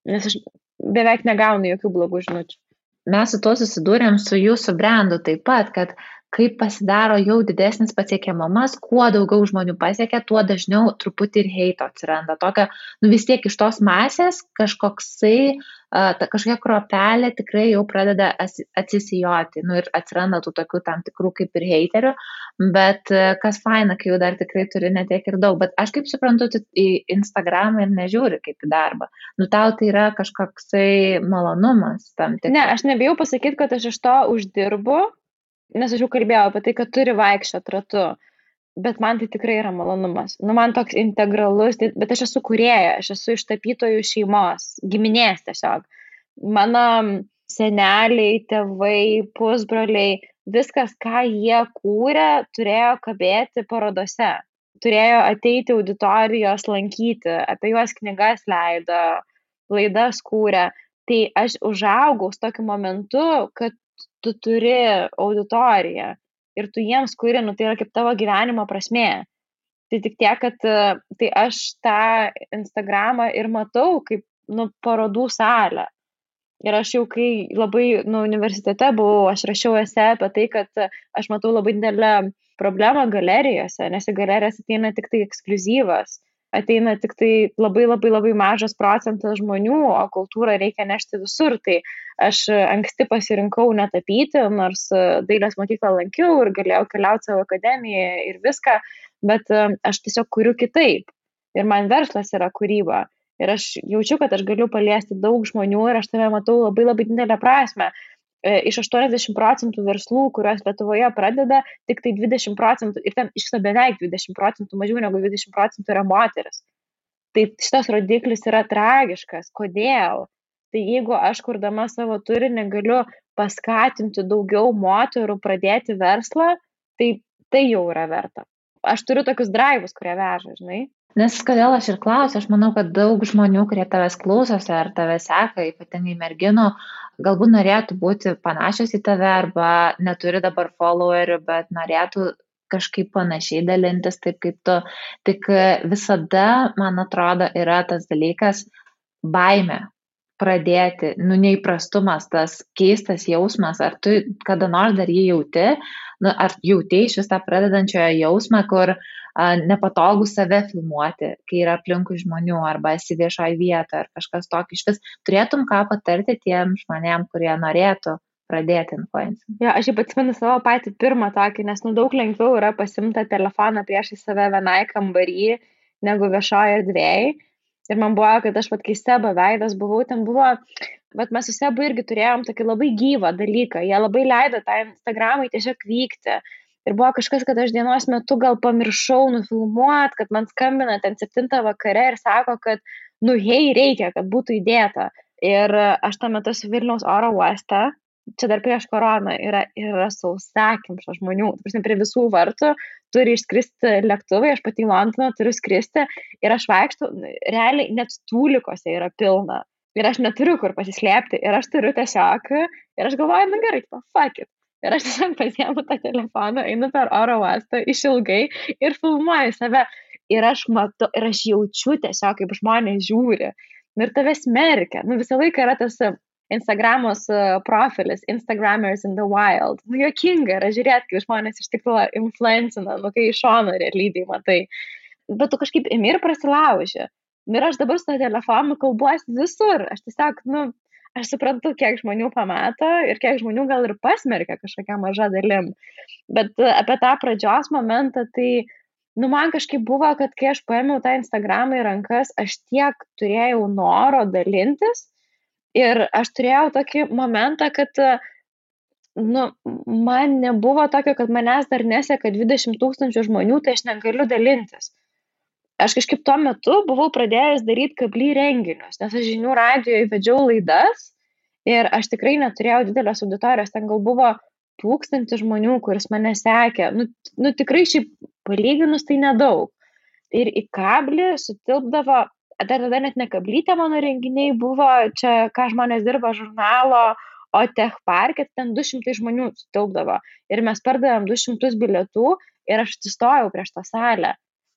nes aš beveik negaunu jokių blogų žinučių. Mes su tuo susidūrėm su jūsų brandu taip pat, kad kai pasidaro jau didesnis pasiekiamumas, kuo daugiau žmonių pasiekia, tuo dažniau truputį ir heito atsiranda. Tokia, nu vis tiek iš tos masės kažkoksai, ta kažkokia kropelė tikrai jau pradeda atsisijoti. Nu ir atsiranda tų tokių tam tikrų kaip ir heiterių, bet kas faina, kai jau dar tikrai turi netiek ir daug. Bet aš kaip suprantu, tu į Instagramą ir nežiūri kaip į darbą. Nu tau tai yra kažkoksai malonumas tam tikras. Ne, aš nebijau pasakyti, kad aš iš to uždirbu nes aš jau kalbėjau apie tai, kad turi vaikščioti ratu, bet man tai tikrai yra malonumas. Nu, man toks integralus, tai, bet aš esu kurėja, aš esu iš tapytojų šeimos, giminės tiesiog. Mano seneliai, tėvai, pusbroliai, viskas, ką jie kūrė, turėjo kabėti parodose. Turėjo ateiti auditorijos lankyti, apie juos knygas leido, laidas kūrė. Tai aš užaugau su tokiu momentu, kad tu turi auditoriją ir tu jiems kuri, nu tai yra kaip tavo gyvenimo prasmė. Tai tik tiek, kad tai aš tą Instagramą ir matau kaip, nu, parodų salę. Ir aš jau kai labai, nu, universitete buvau, aš rašiau esę apie tai, kad aš matau labai didelę problemą galerijose, nes į galerijas ateina tik tai ekskluzyvas ateina tik tai labai labai labai mažas procentas žmonių, o kultūrą reikia nešti visur. Tai aš anksti pasirinkau netapyti, nors dailės mokyklą lankiau ir galėjau keliauti savo akademiją ir viską, bet aš tiesiog kuriu kitaip. Ir man verslas yra kūryba. Ir aš jaučiu, kad aš galiu paliesti daug žmonių ir aš tame matau labai labai didelę prasme. E, iš 80 procentų verslų, kuriuos Lietuvoje pradeda, tik tai 20 procentų, ir ten iš viso beveik 20 procentų, mažiau negu 20 procentų yra moteris. Tai šitas rodiklis yra tragiškas. Kodėl? Tai jeigu aš kurdama savo turinį galiu paskatinti daugiau moterų pradėti verslą, tai tai jau yra verta. Aš turiu tokius drivus, kurie veža, žinai. Nes kodėl aš ir klausiu, aš manau, kad daug žmonių, kurie tavęs klausosi ar tave seka, ypatingai merginų, galbūt norėtų būti panašios į tave arba neturi dabar followerių, bet norėtų kažkaip panašiai dalintis, taip kaip tu. Tik visada, man atrodo, yra tas dalykas baime pradėti, nu neįprastumas, tas keistas jausmas, ar tu kada nors dar jį jauti, nu, ar jautėjai iš vis tą pradedančiojo jausmą, kur uh, nepatogu save filmuoti, kai yra aplinkui žmonių arba esi viešoje vietoje ar kažkas tokio. Iš vis turėtum ką patarti tiem žmonėm, kurie norėtų pradėti influencing. Ja, aš jau atsimenu savo patį pirmą tokį, nes nu daug lengviau yra pasimti telefoną priešai save vienai kambarį negu viešoje erdvėje. Ir man buvo, kad aš pat kai seba veidas buvau, ten buvo, bet mes su sebu irgi turėjom tokį labai gyvą dalyką. Jie labai leido tą Instagramą tiesiog vykti ir buvo kažkas, kad aš dienos metu gal pamiršau nufilmuot, kad man skambina ten 7 vakare ir sako, kad, nu, hei, reikia, kad būtų įdėta. Ir aš tą metu su Vilniaus oro uoste, čia dar prieš koroną, yra, yra sausakimšo žmonių, prasme, prie visų vartų turi išskristi lėktuvai, aš pati į Londoną turiu skristi ir aš vaikštų, realiai net stūlikose yra pilna. Ir aš neturiu kur pasislėpti. Ir aš turiu tiesiog, ir aš galvoju, na gerai, fuck it. Ir aš tiesiog pasiemu tą telefoną, einu per oro uostą išilgai ir filmuoju save. Ir aš matau, ir aš jaučiu tiesiog, kaip žmonės žiūri. Ir tave smerkia. Nu, visą laiką yra tas Instagramos profilis, Instagrammers in the wild. Nu, jokinga yra žiūrėti, kaip žmonės iš tikrųjų influencina, nu, kai iš šono realybėje matai. Bet tu kažkaip imi ir prasilauži. Ir aš dabar su to telefonu kalbuosi visur. Aš tiesiog, nu, aš suprantu, kiek žmonių pamato ir kiek žmonių gal ir pasmerkia kažkokią mažą dalim. Bet e, apie tą pradžios momentą, tai, nu, man kažkaip buvo, kad kai aš paėmiau tą Instagramą į rankas, aš tiek turėjau noro dalintis ir aš turėjau tokį momentą, kad e, nu, man nebuvo tokio, kad manęs dar neseka 20 tūkstančių žmonių, tai aš negaliu dalintis aš kažkaip tuo metu buvau pradėjęs daryti kablį renginius, nes aš žinių radijoje vedžiau laidas ir aš tikrai neturėjau didelės auditorijos, ten gal buvo tūkstantį žmonių, kuris mane sekė, nu, nu tikrai šiaip palyginus tai nedaug. Ir į kablį sutilpdavo, dar tada net ne kablytė mano renginiai buvo, čia ką žmonės dirba žurnalo, o tech parke ten 200 žmonių sutilpdavo. Ir mes pardavėm 200 bilietų ir aš atsistojau prieš tą salę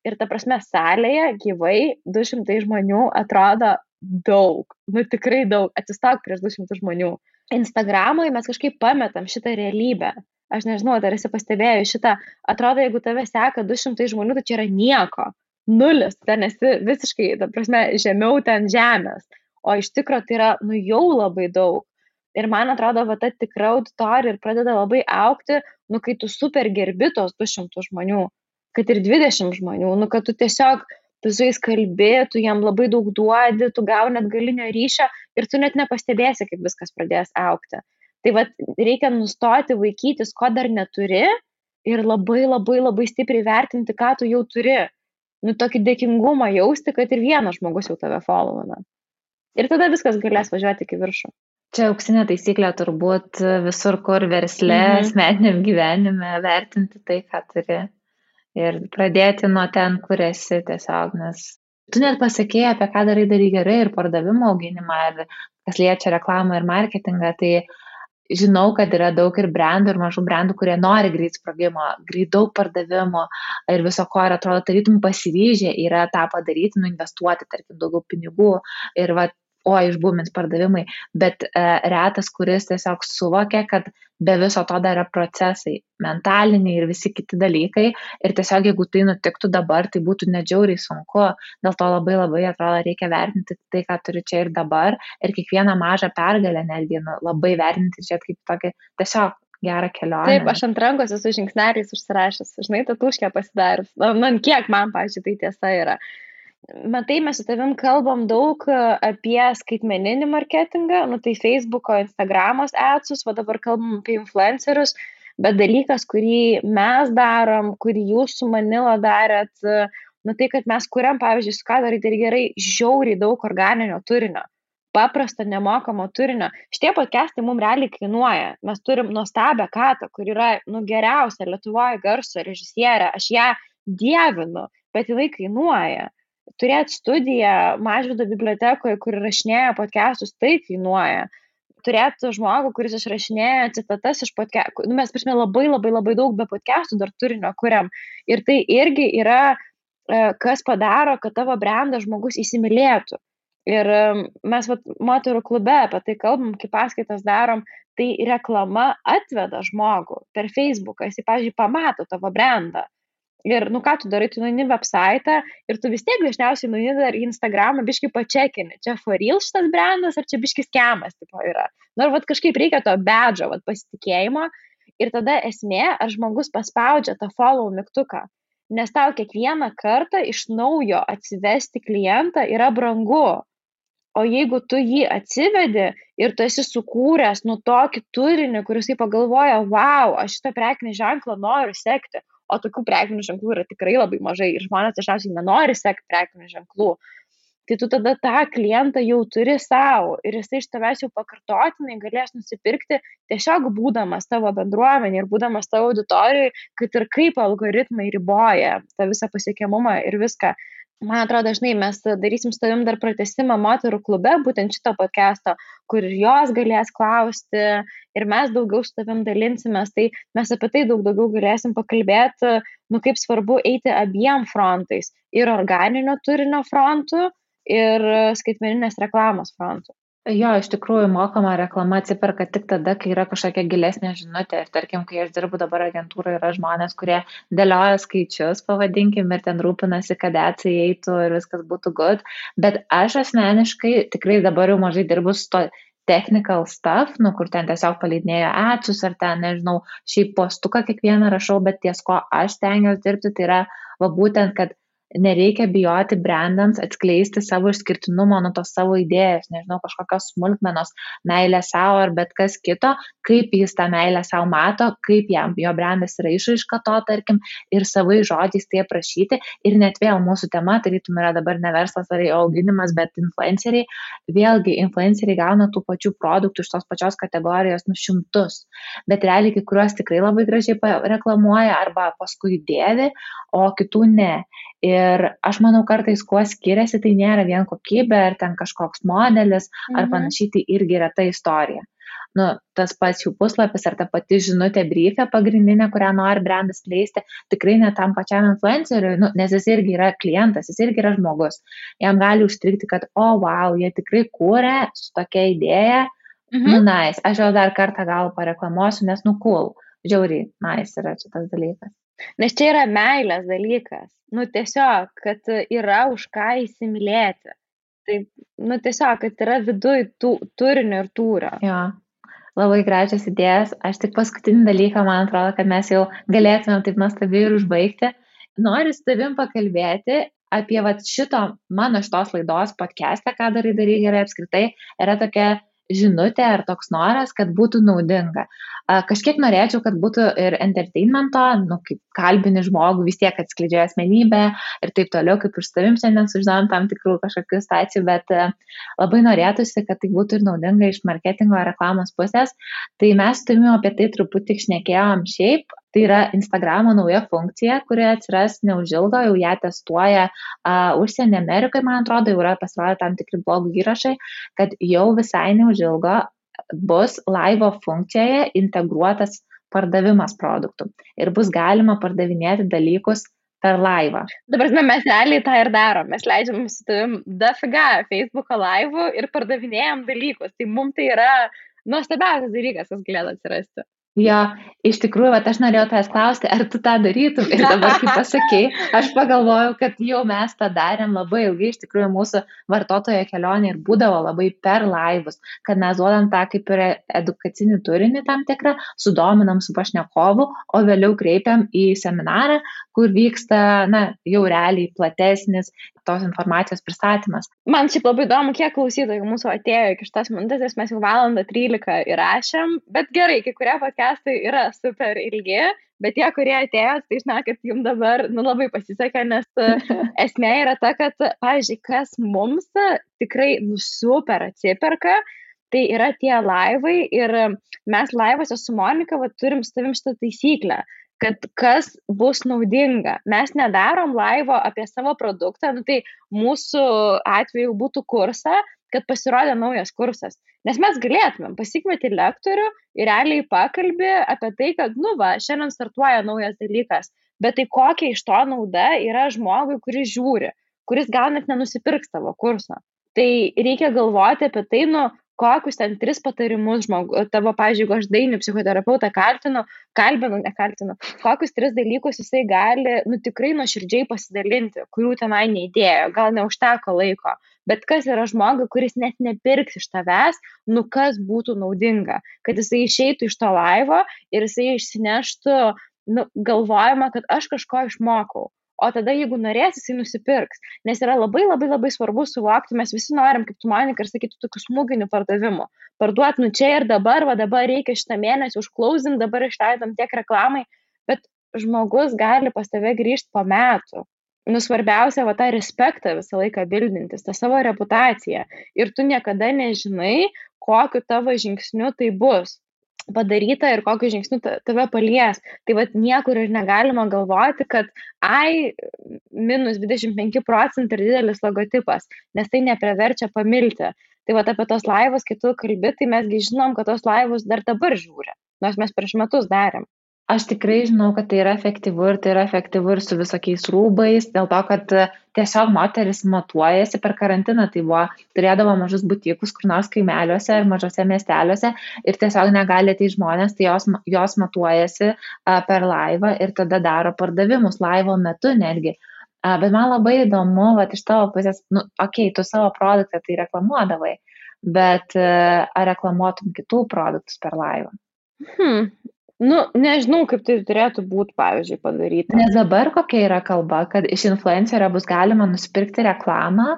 ir ta prasme salėje gyvai 200 žmonių atrodo daug, nu tikrai daug, atsistok prieš 200 žmonių. Instagramui mes kažkaip pametam šitą realybę. Aš nežinau, ar esi pastebėjęs šitą, atrodo, jeigu tave seka 200 žmonių, tai čia yra nieko. Nulis, ten esi visiškai, ta prasme, žemiau ten žemės. O iš tikrųjų tai yra, nu jau labai daug. Ir man atrodo, va ta tikra auditorija ir pradeda labai aukti, nu kai tu super gerbi tos 200 žmonių kad ir 20 žmonių, nu, kad tu tiesiog, tu su jais kalbė, tu jam labai daug duodi, tu gauni atgalinio ryšio ir tu net nepastebėsi, kaip viskas pradės aukti. Tai vad reikia nustoti vaikytis, ko dar neturi ir labai labai labai stipriai vertinti, ką tu jau turi. Nu, tokį dėkingumą jausti, kad ir vienas žmogus jau tave followina. Ir tada viskas galės važiuoti iki viršų. Čia auksinė taisyklė turbūt visur, kur versle, mhm. asmeniniam gyvenime vertinti tai, ką turi ir pradėti nuo ten, kur esi tiesiog, nes tu net pasakėjai, apie ką darai darai gerai ir pardavimo auginimą, ir kas liečia reklamą ir marketingą, tai žinau, kad yra daug ir brandų, ir mažų brandų, kurie nori greit sprogimo, greit daug pardavimo ir viso ko, ir atrodo, tarytum pasiryžę yra tą padaryti, nuinvestuoti, tarkim, daugiau pinigų. Ir va, o išbūmins pardavimai, bet e, retas, kuris tiesiog suvokia, kad be viso to dar yra procesai, mentaliniai ir visi kiti dalykai. Ir tiesiog jeigu tai nutiktų dabar, tai būtų nedžiauriai sunku, dėl to labai labai atrodo reikia vertinti tai, ką turiu čia ir dabar. Ir kiekvieną mažą pergalę netgi nu, labai vertinti čia kaip tokį tiesiog gerą kelionę. Taip, aš ant rankos esu žingsneliais užsirašęs, žinai, tatuškę pasidarius. Man kiek man, pažiūrėjau, tai tiesa yra matai, mes su tavim kalbam daug e, apie skaitmeninį marketingą, nu tai Facebook'o, Instagram'os atsus, o dabar kalbam apie influencerius, bet dalykas, kurį mes darom, kurį jūs su Manila darėt, e, nu tai, kad mes kuriam, pavyzdžiui, su ką daryti ir gerai, žiauriai daug organinio turinio paprasto nemokamo turinio. Šitie podcastai mums realiai kainuoja. Mes turim nuostabią katą, kur yra nu, geriausia Lietuvoje garso režisierė. Aš ją dievinu, bet jinai kainuoja turėti studiją Mažvido bibliotekoje, kur rašinėja podcastus, tai kainuoja. Turėti žmogų, kuris išrašinėja citatas iš podcastų. Nu, mes, prasme, labai labai labai daug be podcastų dar turinio kuriam. Ir tai irgi yra, e, kas padaro, kad tavo brandą žmogus įsimylėtų. Ir mes vat, moterų klube apie tai kalbam, kaip paskaitas darom, tai reklama atveda žmogų per Facebooką, jis, pavyzdžiui, pamato tavo brandą. Ir, nu, ką tu darai, tu nueini website ir tu vis tiek dažniausiai nueini dar į Instagramą, biškai pačekini, čia for real šitas brandas ar čia biškis kemas, tipo, yra. Nors, nu, vad, kažkaip reikia to bedžio, vad, pasitikėjimo. Ir tada esmė, ar žmogus paspaudžia tą follow mygtuką. Nes tau kiekvieną kartą iš naujo atsivesti klientą yra brangu. O jeigu tu jį atsivedi ir tu esi sukūręs nu tokį turinį, kuris jį pagalvoja, wow, aš šitą prekinį ženklą noriu sekti, o tokių prekinių ženklų yra tikrai labai mažai ir žmonės dažniausiai nenori sekti prekinių ženklų. Tai tu tada tą klientą jau turi savo ir jisai iš tavęs jau pakartotinai galės nusipirkti tiesiog būdamas tavo bendruomenė ir būdamas tavo auditorijoje, kad ir kaip algoritmai riboja tą visą pasiekiamumą ir viską. Man atrodo, dažnai mes darysim su tavim dar pratesimą moterų klube, būtent šito podcast'o, kur ir jos galės klausti ir mes daugiau su tavim dalinsimės, tai mes apie tai daug daugiau galėsim pakalbėti, nu kaip svarbu eiti abiem frontais - ir organinio turinio frontu, ir skaitmeninės reklamos frontu. Jo, iš tikrųjų, mokama reklama atsiperka tik tada, kai yra kažkokia gilesnė žinutė. Ir tarkim, kai aš dirbu dabar agentūroje, yra žmonės, kurie dėlioja skaičius, pavadinkim, ir ten rūpinasi, kad atsai eitų ir viskas būtų good. Bet aš asmeniškai tikrai dabar jau mažai dirbu su to technical stuff, nu, kur ten tiesiog paleidinėjo atsus ar ten, nežinau, šiaip postuką kiekvieną rašau, bet ties ko aš tengiuosi dirbti, tai yra va būtent, kad nereikia bijoti brandams atskleisti savo išskirtinumo, nu tos savo idėjas, nežinau, kažkokios smulkmenos, meilė savo ar bet kas kito, kaip jis tą meilę savo mato, kaip jam jo brandas yra išraiška to, tarkim, ir savai žodžiais tai aprašyti. Ir net vėl mūsų tema, tarytum yra dabar ne verslas ar auginimas, bet influenceriai. Vėlgi, influenceriai gauna tų pačių produktų iš tos pačios kategorijos nu šimtus, bet realiai kai kuriuos tikrai labai gražiai reklamuoja arba paskui dėvi, o kitų ne. Ir aš manau, kartais kuo skiriasi, tai nėra vien kokybė ar ten kažkoks modelis mhm. ar panašiai, tai irgi yra ta istorija. Nu, tas pats jų puslapis ar ta pati žinutė briefė pagrindinė, kurią nori brandas kleisti, tikrai ne tam pačiam influenceriui, nu, nes jis irgi yra klientas, jis irgi yra žmogus. Jam gali užstrikti, kad, o, oh, wow, jie tikrai kūrė su tokia idėja, mhm. nu, nice, aš jau dar kartą gal pareklamuosiu, nes, nu, cool, žiauriai, nice yra šitas dalykas. Nes čia yra meilės dalykas. Nu, tiesiog, kad yra už ką įsimylėti. Tai, nu, tiesiog, kad yra viduj tų, turinio ir tūrio. Jo. Labai gražios idėjas. Aš tik paskutinį dalyką, man atrodo, kad mes jau galėtumėm taip nuostabiai ir užbaigti. Noriu su tavim pakalbėti apie vat, šito mano šitos laidos podcast'ą, ką darai, darai gerai apskritai. Yra tokia žinutė ar toks noras, kad būtų naudinga. Kažkiek norėčiau, kad būtų ir entertainmento, nu, kaip kalbini žmogų, vis tiek atskleidžia asmenybę ir taip toliau, kaip ir su tavim šiandien sužinojom tam tikrų kažkokių stacijų, bet labai norėtųsi, kad tai būtų ir naudinga iš marketingo ar reklamos pusės. Tai mes turime apie tai truputį šnekėjom šiaip, Tai yra Instagramo nauja funkcija, kuri atsiras neužilgo, jau ją testuoja uh, užsienio Amerikai, man atrodo, jau yra pasirodę tam tikri blogų įrašai, kad jau visai neužilgo bus laivo funkcijoje integruotas pardavimas produktų ir bus galima pardavinėti dalykus per laivą. Dabar na, mes realiai tą ir darom. Mes leidžiam su tavim dafiga Facebook'o laivų ir pardavinėjom dalykus. Tai mums tai yra nuostabiausias dalykas, kas galėtų atsirasti. Jo, iš tikrųjų, vat, aš norėjau tavęs klausti, ar tu tą darytum. Ir dabar, kai pasakėjai, aš pagalvojau, kad jau mes tą darėm labai ilgai, iš tikrųjų, mūsų vartotojo kelionė ir būdavo labai per laivus, kad mes duodam tą kaip ir edukacinį turinį tam tikrą, sudominam su pašnekovu, o vėliau kreipiam į seminarą, kur vyksta, na, jau realiai platesnis tos informacijos pristatymas. Man šiaip labai įdomu, kiek klausytojų mūsų atėjo iki šitos minutės, mes jau valandą 13 įrašėm, bet gerai, kai kurie podcastai yra super ilgi, bet tie, kurie atėjo, tai žinokit, jums dabar nu, labai pasisekė, nes esmė yra ta, kad, pavyzdžiui, kas mums tikrai nu, super atsiperka, tai yra tie laivai ir mes laivuose su Monika va, turim stavim šitą taisyklę, kad kas bus naudinga. Mes nedarom laivo apie savo produktą, nu, tai mūsų atveju būtų kursą, kad pasirodė naujas kursas. Nes mes galėtumėm pasikvieti lektorių ir realiai pakalbė apie tai, kad, nu va, šiandien startuoja naujas dalykas, bet tai kokia iš to nauda yra žmogui, kuris žiūri, kuris gal net nenusipirks tavo kurso. Tai reikia galvoti apie tai, nu, kokius ten tris patarimus žmogų, tavo, pavyzdžiui, jeigu aš dainį psichoterapeutą kaltinu, kalbinu, nekaltinu, kokius tris dalykus jisai gali, nu tikrai nuoširdžiai pasidalinti, kurių tenai neįdėjo, gal neužteko laiko, bet kas yra žmogui, kuris net nepirks iš tavęs, nu kas būtų naudinga, kad jisai išeitų iš to laivo ir jisai išsineštų nu, galvojama, kad aš kažko išmokau. O tada jeigu norės jisai nusipirks. Nes yra labai labai labai svarbu suvokti mes visi norim kaip tu monika ir sakyt tokių smūginių pardavimų parduot nu čia ir dabar va dabar reikia šitą mėnesį užklausint dabar išleidom tiek reklamai. Bet žmogus gali pas tave grįžt po metų nu svarbiausia va tą respektą visą laiką bildintis tą savo reputaciją ir tu niekada nežinai kokiu tavo žingsniu tai bus padaryta ir kokiu žingsniu tave palies. Tai vad niekur ir negalima galvoti, kad ai, minus 25 procentai yra didelis logotipas, nes tai nepreverčia pamilti. Tai vad apie tos laivus, kai tu kalbi, tai mesgi žinom, kad tos laivus dar dabar žiūri, nors mes prieš metus darėm. Aš tikrai žinau, kad tai yra efektyvu ir tai yra efektyvu ir su visokiais rūbais, dėl to, kad e, tiesiog moteris matuojasi per karantiną, tai buvo, turėdavo mažus butikus kur nors kaimeliuose ir mažose miesteliuose ir tiesiog negali tai žmonės, tai jos, jos matuojasi a, per laivą ir tada daro pardavimus laivo metu netgi. A, bet man labai įdomu, va, iš tavo pusės, nu, okei, okay, tu savo produktą tai reklamuodavai, bet e, ar reklamuotum kitų produktus per laivą? Hmm, Nu, nežinau, kaip tai turėtų būti, pavyzdžiui, padaryti. Nes dabar kokia yra kalba, kad iš influencerio bus galima nusipirkti reklamą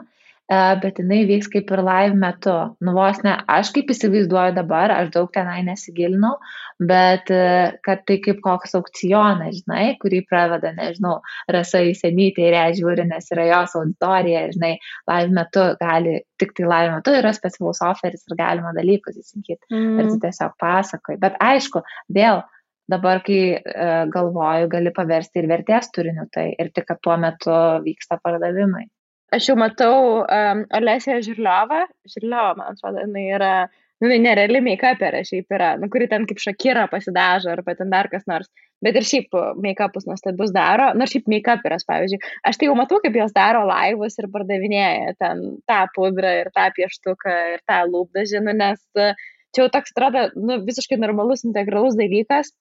E, bet jinai vyks kaip ir live metu. Nu vos ne, aš kaip įsivaizduoju dabar, aš daug tenai nesigilinau, bet e, kad tai kaip koks aukcionas, žinai, kurį praveda, nežinau, rasa įsenytė ir ją žiūri, nes yra jos auditorija, žinai, live metu gali, tik tai live metu yra specialus oferis ir galima dalykus įsigyti. Mm. Ir tu tiesiog pasakoji. Bet aišku, vėl dabar, kai e, galvoju, gali paversti ir vertės turiniu tai ir tik, kad tuo metu vyksta pardavimai. Aš jau matau um, Olesiją Žirliovą, Žirliovą, man atrodo, jinai yra, nu, jinai nereali make-uperė šiaip yra, nu, kuri ten kaip šakira pasidažo arba ten dar kas nors, bet ir šiaip make-upus nuostabius daro, nors šiaip make-uperės, pavyzdžiui, aš tai jau matau, kaip jos daro laivus ir pardavinėja ten tą pudrą ir tą pieštuką ir tą lūpdažį, nu, nes čia jau toks atrodo, nu, visiškai normalus, integralus dalykas,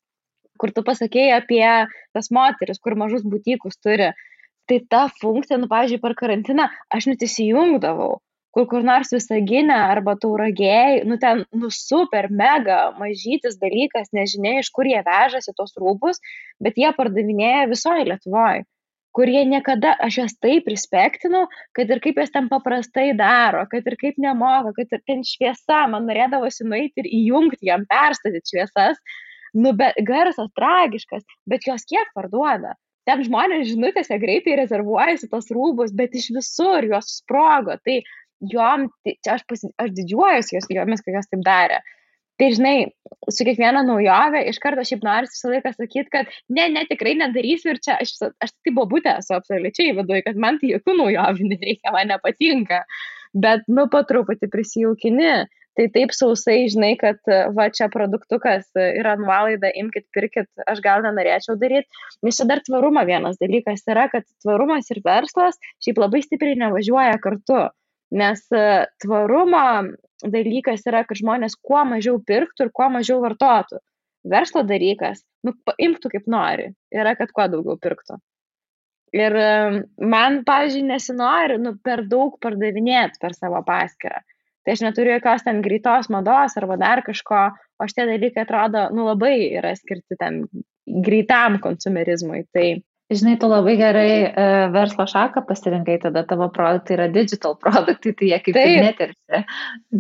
kur tu pasakėjai apie tas moteris, kur mažus būtykus turi. Tai ta funkcija, nu, pavyzdžiui, per karantiną aš net įsijungdavau, kur kur nors visaginę arba tauragėjai, nu ten, nu super, mega mažytis dalykas, nežinia, iš kur jie vežasi tos rūbus, bet jie pardavinėja visoje Lietuvoje kur jie niekada, aš jas taip prispektinau, kad ir kaip jas ten paprastai daro, kad ir kaip nemoka, kad ir ten šviesa, man norėdavosi nueiti ir įjungti jam, perstatyti šviesas, nu, bet garsas tragiškas, bet jos kiek parduoda? Ten žmonės žinutėse greitai rezervuojasi tos rūbus, bet iš visur juos sprogo. Tai tai čia aš, pasi, aš didžiuojuosi jomis, kad jos taip darė. Tai žinai, su kiekviena naujovė iš karto šiaip noriu visą laiką sakyti, kad ne, ne, tikrai nedarysiu ir čia aš, aš tai bobutė esu absoliučiai viduje, kad man tai jokių naujovių nereikia, man nepatinka. Bet, nu, po truputį prisijaukini Tai taip sausai, žinai, kad va čia produktukas yra nuolaida, imkite, pirkit, aš gal nenorėčiau daryti. Nes čia dar tvarumo vienas dalykas yra, kad tvarumas ir verslas šiaip labai stipriai nevažiuoja kartu. Nes tvarumo dalykas yra, kad žmonės kuo mažiau pirktų ir kuo mažiau vartotų. Verslo dalykas, nu, imtų kaip nori, yra, kad kuo daugiau pirktų. Ir man, pavyzdžiui, nesinori nu, per daug pardavinėti per savo paskirtą. Tai aš neturiu jokios ten greitos mados arba dar kažko, o šitie dalykai atrodo, nu labai yra skirti ten greitam konsumerizmui. Tai Žinai, tu labai gerai e, verslo šaką pasirinkai, tada tavo produktai yra digital produktai, tai jie kaip ir neteršia.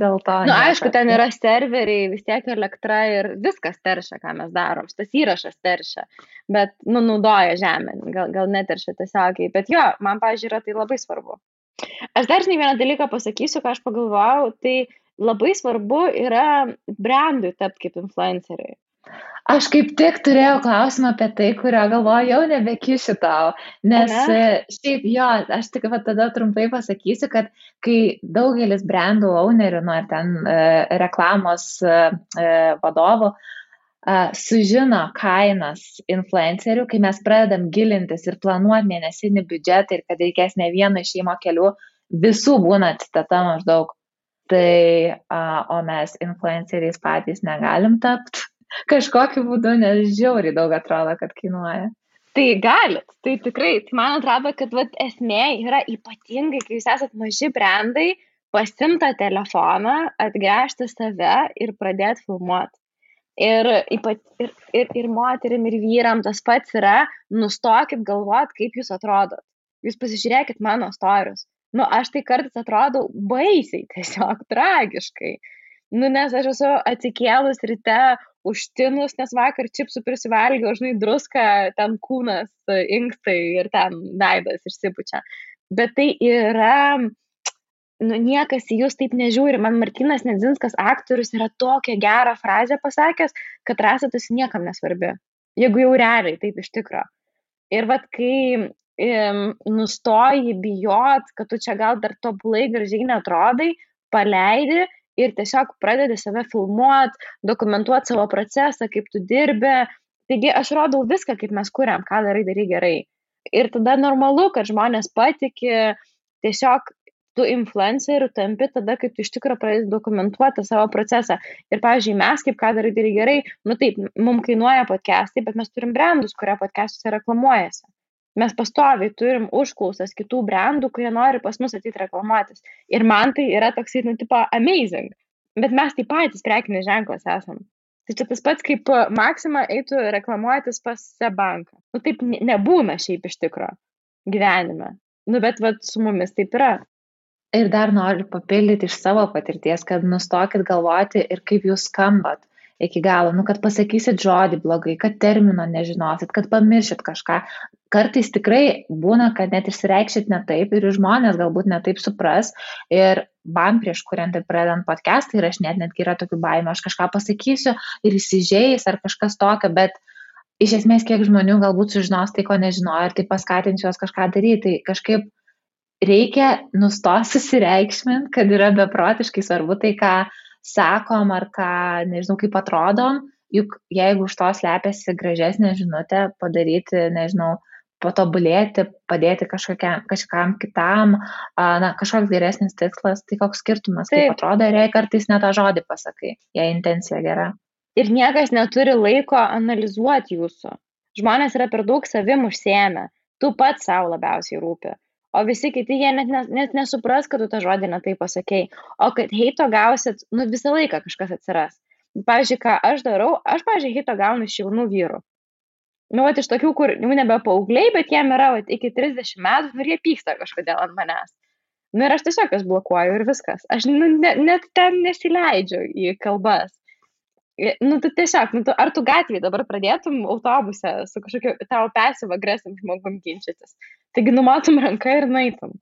Dėl to. Na, nu, aišku, ten yra serveriai, vis tiek elektra ir viskas teršia, ką mes darom. Šitas įrašas teršia, bet, nu, naudoja žemę, gal, gal neteršia tiesiogiai. Bet jo, man, pažiūrėjau, tai labai svarbu. Aš dar žinai vieną dalyką pasakysiu, ką aš pagalvojau, tai labai svarbu yra brandui tapti kaip influenceriai. Aš kaip tik turėjau klausimą apie tai, kurio galvoju, jau nebekišiu tau. Nes ne? šiaip jo, aš tik tada trumpai pasakysiu, kad kai daugelis brandų ownerių, nu ar ten e, reklamos e, e vadovų, e, sužino kainas influencerių, kai mes pradedam gilintis ir planuoti mėnesinį biudžetą ir kad reikės ne vieno šeimo kelių, visų būna citata maždaug. Tai, a, o mes influenceriais patys negalim tapti kažkokiu būdu, nes žiauriai daug atrodo, kad kainuoja. Tai galit, tai tikrai, tai man atrodo, kad vat, esmė yra ypatingai, kai jūs esate maži brandai, pasimta telefoną, atgręžti save ir pradėti filmuoti. Ir, ypat, ir, ir, ir moterim, ir vyram tas pats yra, nustokit galvoti, kaip jūs atrodot. Jūs pasižiūrėkit mano storius. Nu, aš tai kartais atrodau baisiai, tiesiog tragiškai. Nu, nes aš esu atsikėlus ryte, užtinus, nes vakar čipsų prisivalgiau, žinai, druską, ten kūnas, inkstai ir ten veidas išsipučia. Bet tai yra, nu, niekas į jūs taip nežiūri. Man Martinas Nedzinskas, aktorius, yra tokią gerą frazę pasakęs, kad rasatas niekam nesvarbi. Jeigu jau realiai, taip iš tikro. Ir vad, kai nustoji bijot, kad tu čia gal dar tobulai gražiai netrodai, paleidi ir tiesiog pradedi save filmuot, dokumentuoti savo procesą, kaip tu dirbi. Taigi aš rodau viską, kaip mes kuriam, ką darai, darai gerai. Ir tada normalu, kad žmonės patiki, tiesiog tu influencerių tampi tada, kai tu iš tikrųjų pradedi dokumentuoti savo procesą. Ir, pavyzdžiui, mes kaip ką darai, darai gerai, nu taip, mums kainuoja podcastai, bet mes turim brandus, kurie podcastuose reklamuojasi mes pastoviai turim užklausas kitų brandų, kurie nori pas mus ateiti reklamuotis. Ir man tai yra toksai, nu, tipo, amazing. Bet mes taip patys prekinis ženklas esam. Tai čia tas pats, kaip Maksima eitų reklamuotis pas Sebanką. Nu, taip nebūna šiaip iš tikro gyvenime. Nu, bet vat, su mumis taip yra. Ir dar noriu papildyti iš savo patirties, kad nustokit galvoti ir kaip jūs skambat iki galo, nu, kad pasakysit žodį blogai, kad termino nežinosit, kad pamiršit kažką. Kartais tikrai būna, kad net išsireikšit ne taip ir žmonės galbūt ne taip supras. Ir man prieš kuriant ir pradedant podcastą ir aš net netgi yra tokių baimių, aš kažką pasakysiu ir įsižeis ar kažkas tokio, bet iš esmės kiek žmonių galbūt sužinos tai, ko nežinojo ir tai paskatins juos kažką daryti. Tai kažkaip reikia nustoti susireikšminti, kad yra beprotiškai svarbu tai, ką sakom ar ką, nežinau, kaip atrodom, juk jeigu už to slepiasi gražesnė žinutė, padaryti, nežinau, patobulėti, padėti kažkokiam, kažkam kitam, na, kažkoks geresnis tikslas, tai koks skirtumas, Taip. kaip atrodo, ir jei kartais ne tą žodį pasakai, jei intencija gera. Ir niekas neturi laiko analizuoti jūsų. Žmonės yra per daug savim užsiemę, tu pats savo labiausiai rūpi o visi kiti jie net, net, net nesupras, kad tu tą žodį netai pasakėjai. O kad heito gausit, nu visą laiką kažkas atsiras. Pavyzdžiui, ką aš darau, aš, pavyzdžiui, heito gaunu iš jaunų vyrų. Nu, va, iš tokių, kur jau nebe paaugliai, bet jiem yra va, iki 30 metų nu, jie pyksta kažkodėl ant manęs. Nu, ir aš tiesiog jas blokuoju ir viskas. Aš nu, ne, net ten nesileidžiu į kalbas. Nu, tu tiesiog, nu, tu, ar tu gatvėje dabar pradėtum autobuse su kažkokiu tavo pasyv agresim žmogum ginčytis. Taigi numatom ranką ir naitum.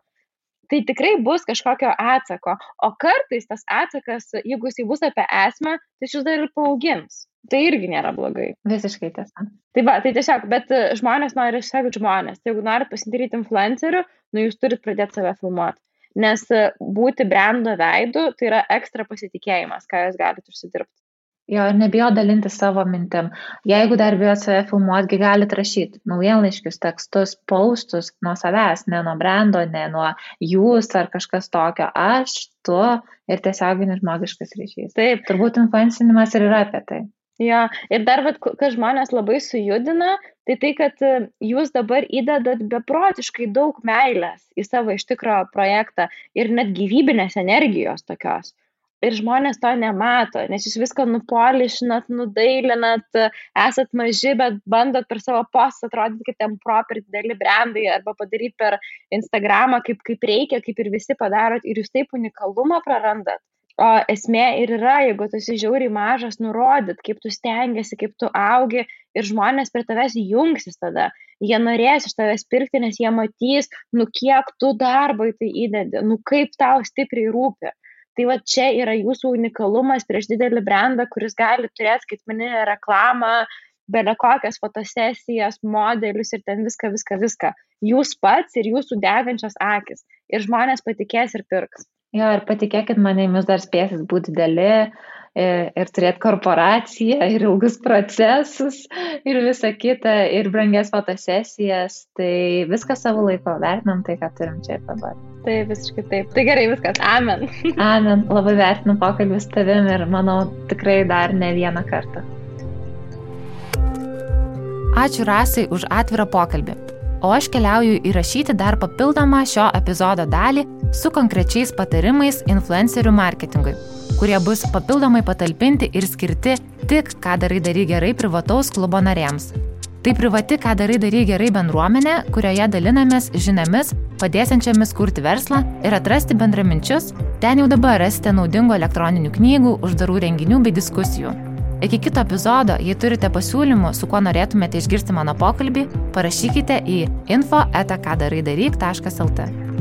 Tai tikrai bus kažkokio atsako. O kartais tas atsakas, jeigu jisai bus apie esmę, tai šis dar ir paaugins. Tai irgi nėra blogai. Visiškai tiesa. Tai va, tai tiesiog, bet e, žmonės nori sekti žmonės. Tai jeigu norit pasidaryti influencerių, nu jūs turit pradėti save filmuoti. Nes būti brendo veidu tai yra ekstra pasitikėjimas, ką jūs galite užsidirbti. Jo, ir nebijo dalinti savo mintim. Jeigu dar bijot save filmuoti, galite rašyti naujienlaiškius, tekstus, paustus nuo savęs, ne nuo brendo, ne nuo jūs ar kažkas tokio. Aš, tu ir tiesioginis žmogiškas ryšys. Taip. Turbūt influencinimas ir yra apie tai. Jo, ir dar, vat, kas žmonės labai sujudina, tai tai, kad e, jūs dabar įdedat beprotiškai daug meilės į savo iš tikrųjų projektą ir net gyvybinės energijos tokios ir žmonės to nemato, nes jūs viską nupolišinat, nudailinat, esat maži, bet bandot per savo postą atrodyti kaip ten proper dideli brandai arba padaryti per Instagramą kaip, kaip reikia, kaip ir visi padarot ir jūs taip unikalumą prarandat. O esmė ir yra, jeigu tu esi žiauriai mažas, nurodyt, kaip tu stengiasi, kaip tu augi ir žmonės prie tavęs jungsis tada. Jie norės iš tavęs pirkti, nes jie matys, nu kiek tu darbo į tai įdedi, nu kaip tau stipriai rūpi tai va čia yra jūsų unikalumas prieš didelį brandą, kuris gali turėti skaitmeninę reklamą, bele kokias fotosesijas, modelius ir ten viską, viską, viską. Jūs pats ir jūsų degančios akis. Ir žmonės patikės ir pirks. Jo, ir patikėkit manimi, jūs dar spėsit būti dideli, ir, ir turėti korporaciją, ir ilgus procesus, ir visą kitą, ir brangias fotosesijas. Tai viską savo laiko vertinam tai, ką turim čia ir dabar. Tai visiškai taip. Tai gerai, viskas. Amen. Amen. Labai vertinu pokalbį su tavim ir manau tikrai dar ne vieną kartą. Ačiū Rasai už atvirą pokalbį. O aš keliauju įrašyti dar papildomą šio epizodo dalį su konkrečiais patarimais influencerių marketingui kurie bus papildomai patalpinti ir skirti tik ką darai darai gerai privataus klubo nariams. Tai privati ką darai darai gerai bendruomenė, kurioje dalinamės žiniomis, padėsiančiamis kurti verslą ir atrasti bendraminčius. Ten jau dabar rasite naudingų elektroninių knygų, uždarų renginių bei diskusijų. Iki kito epizodo, jei turite pasiūlymų, su kuo norėtumėte išgirsti mano pokalbį, parašykite į info etakadarai daryk.lt.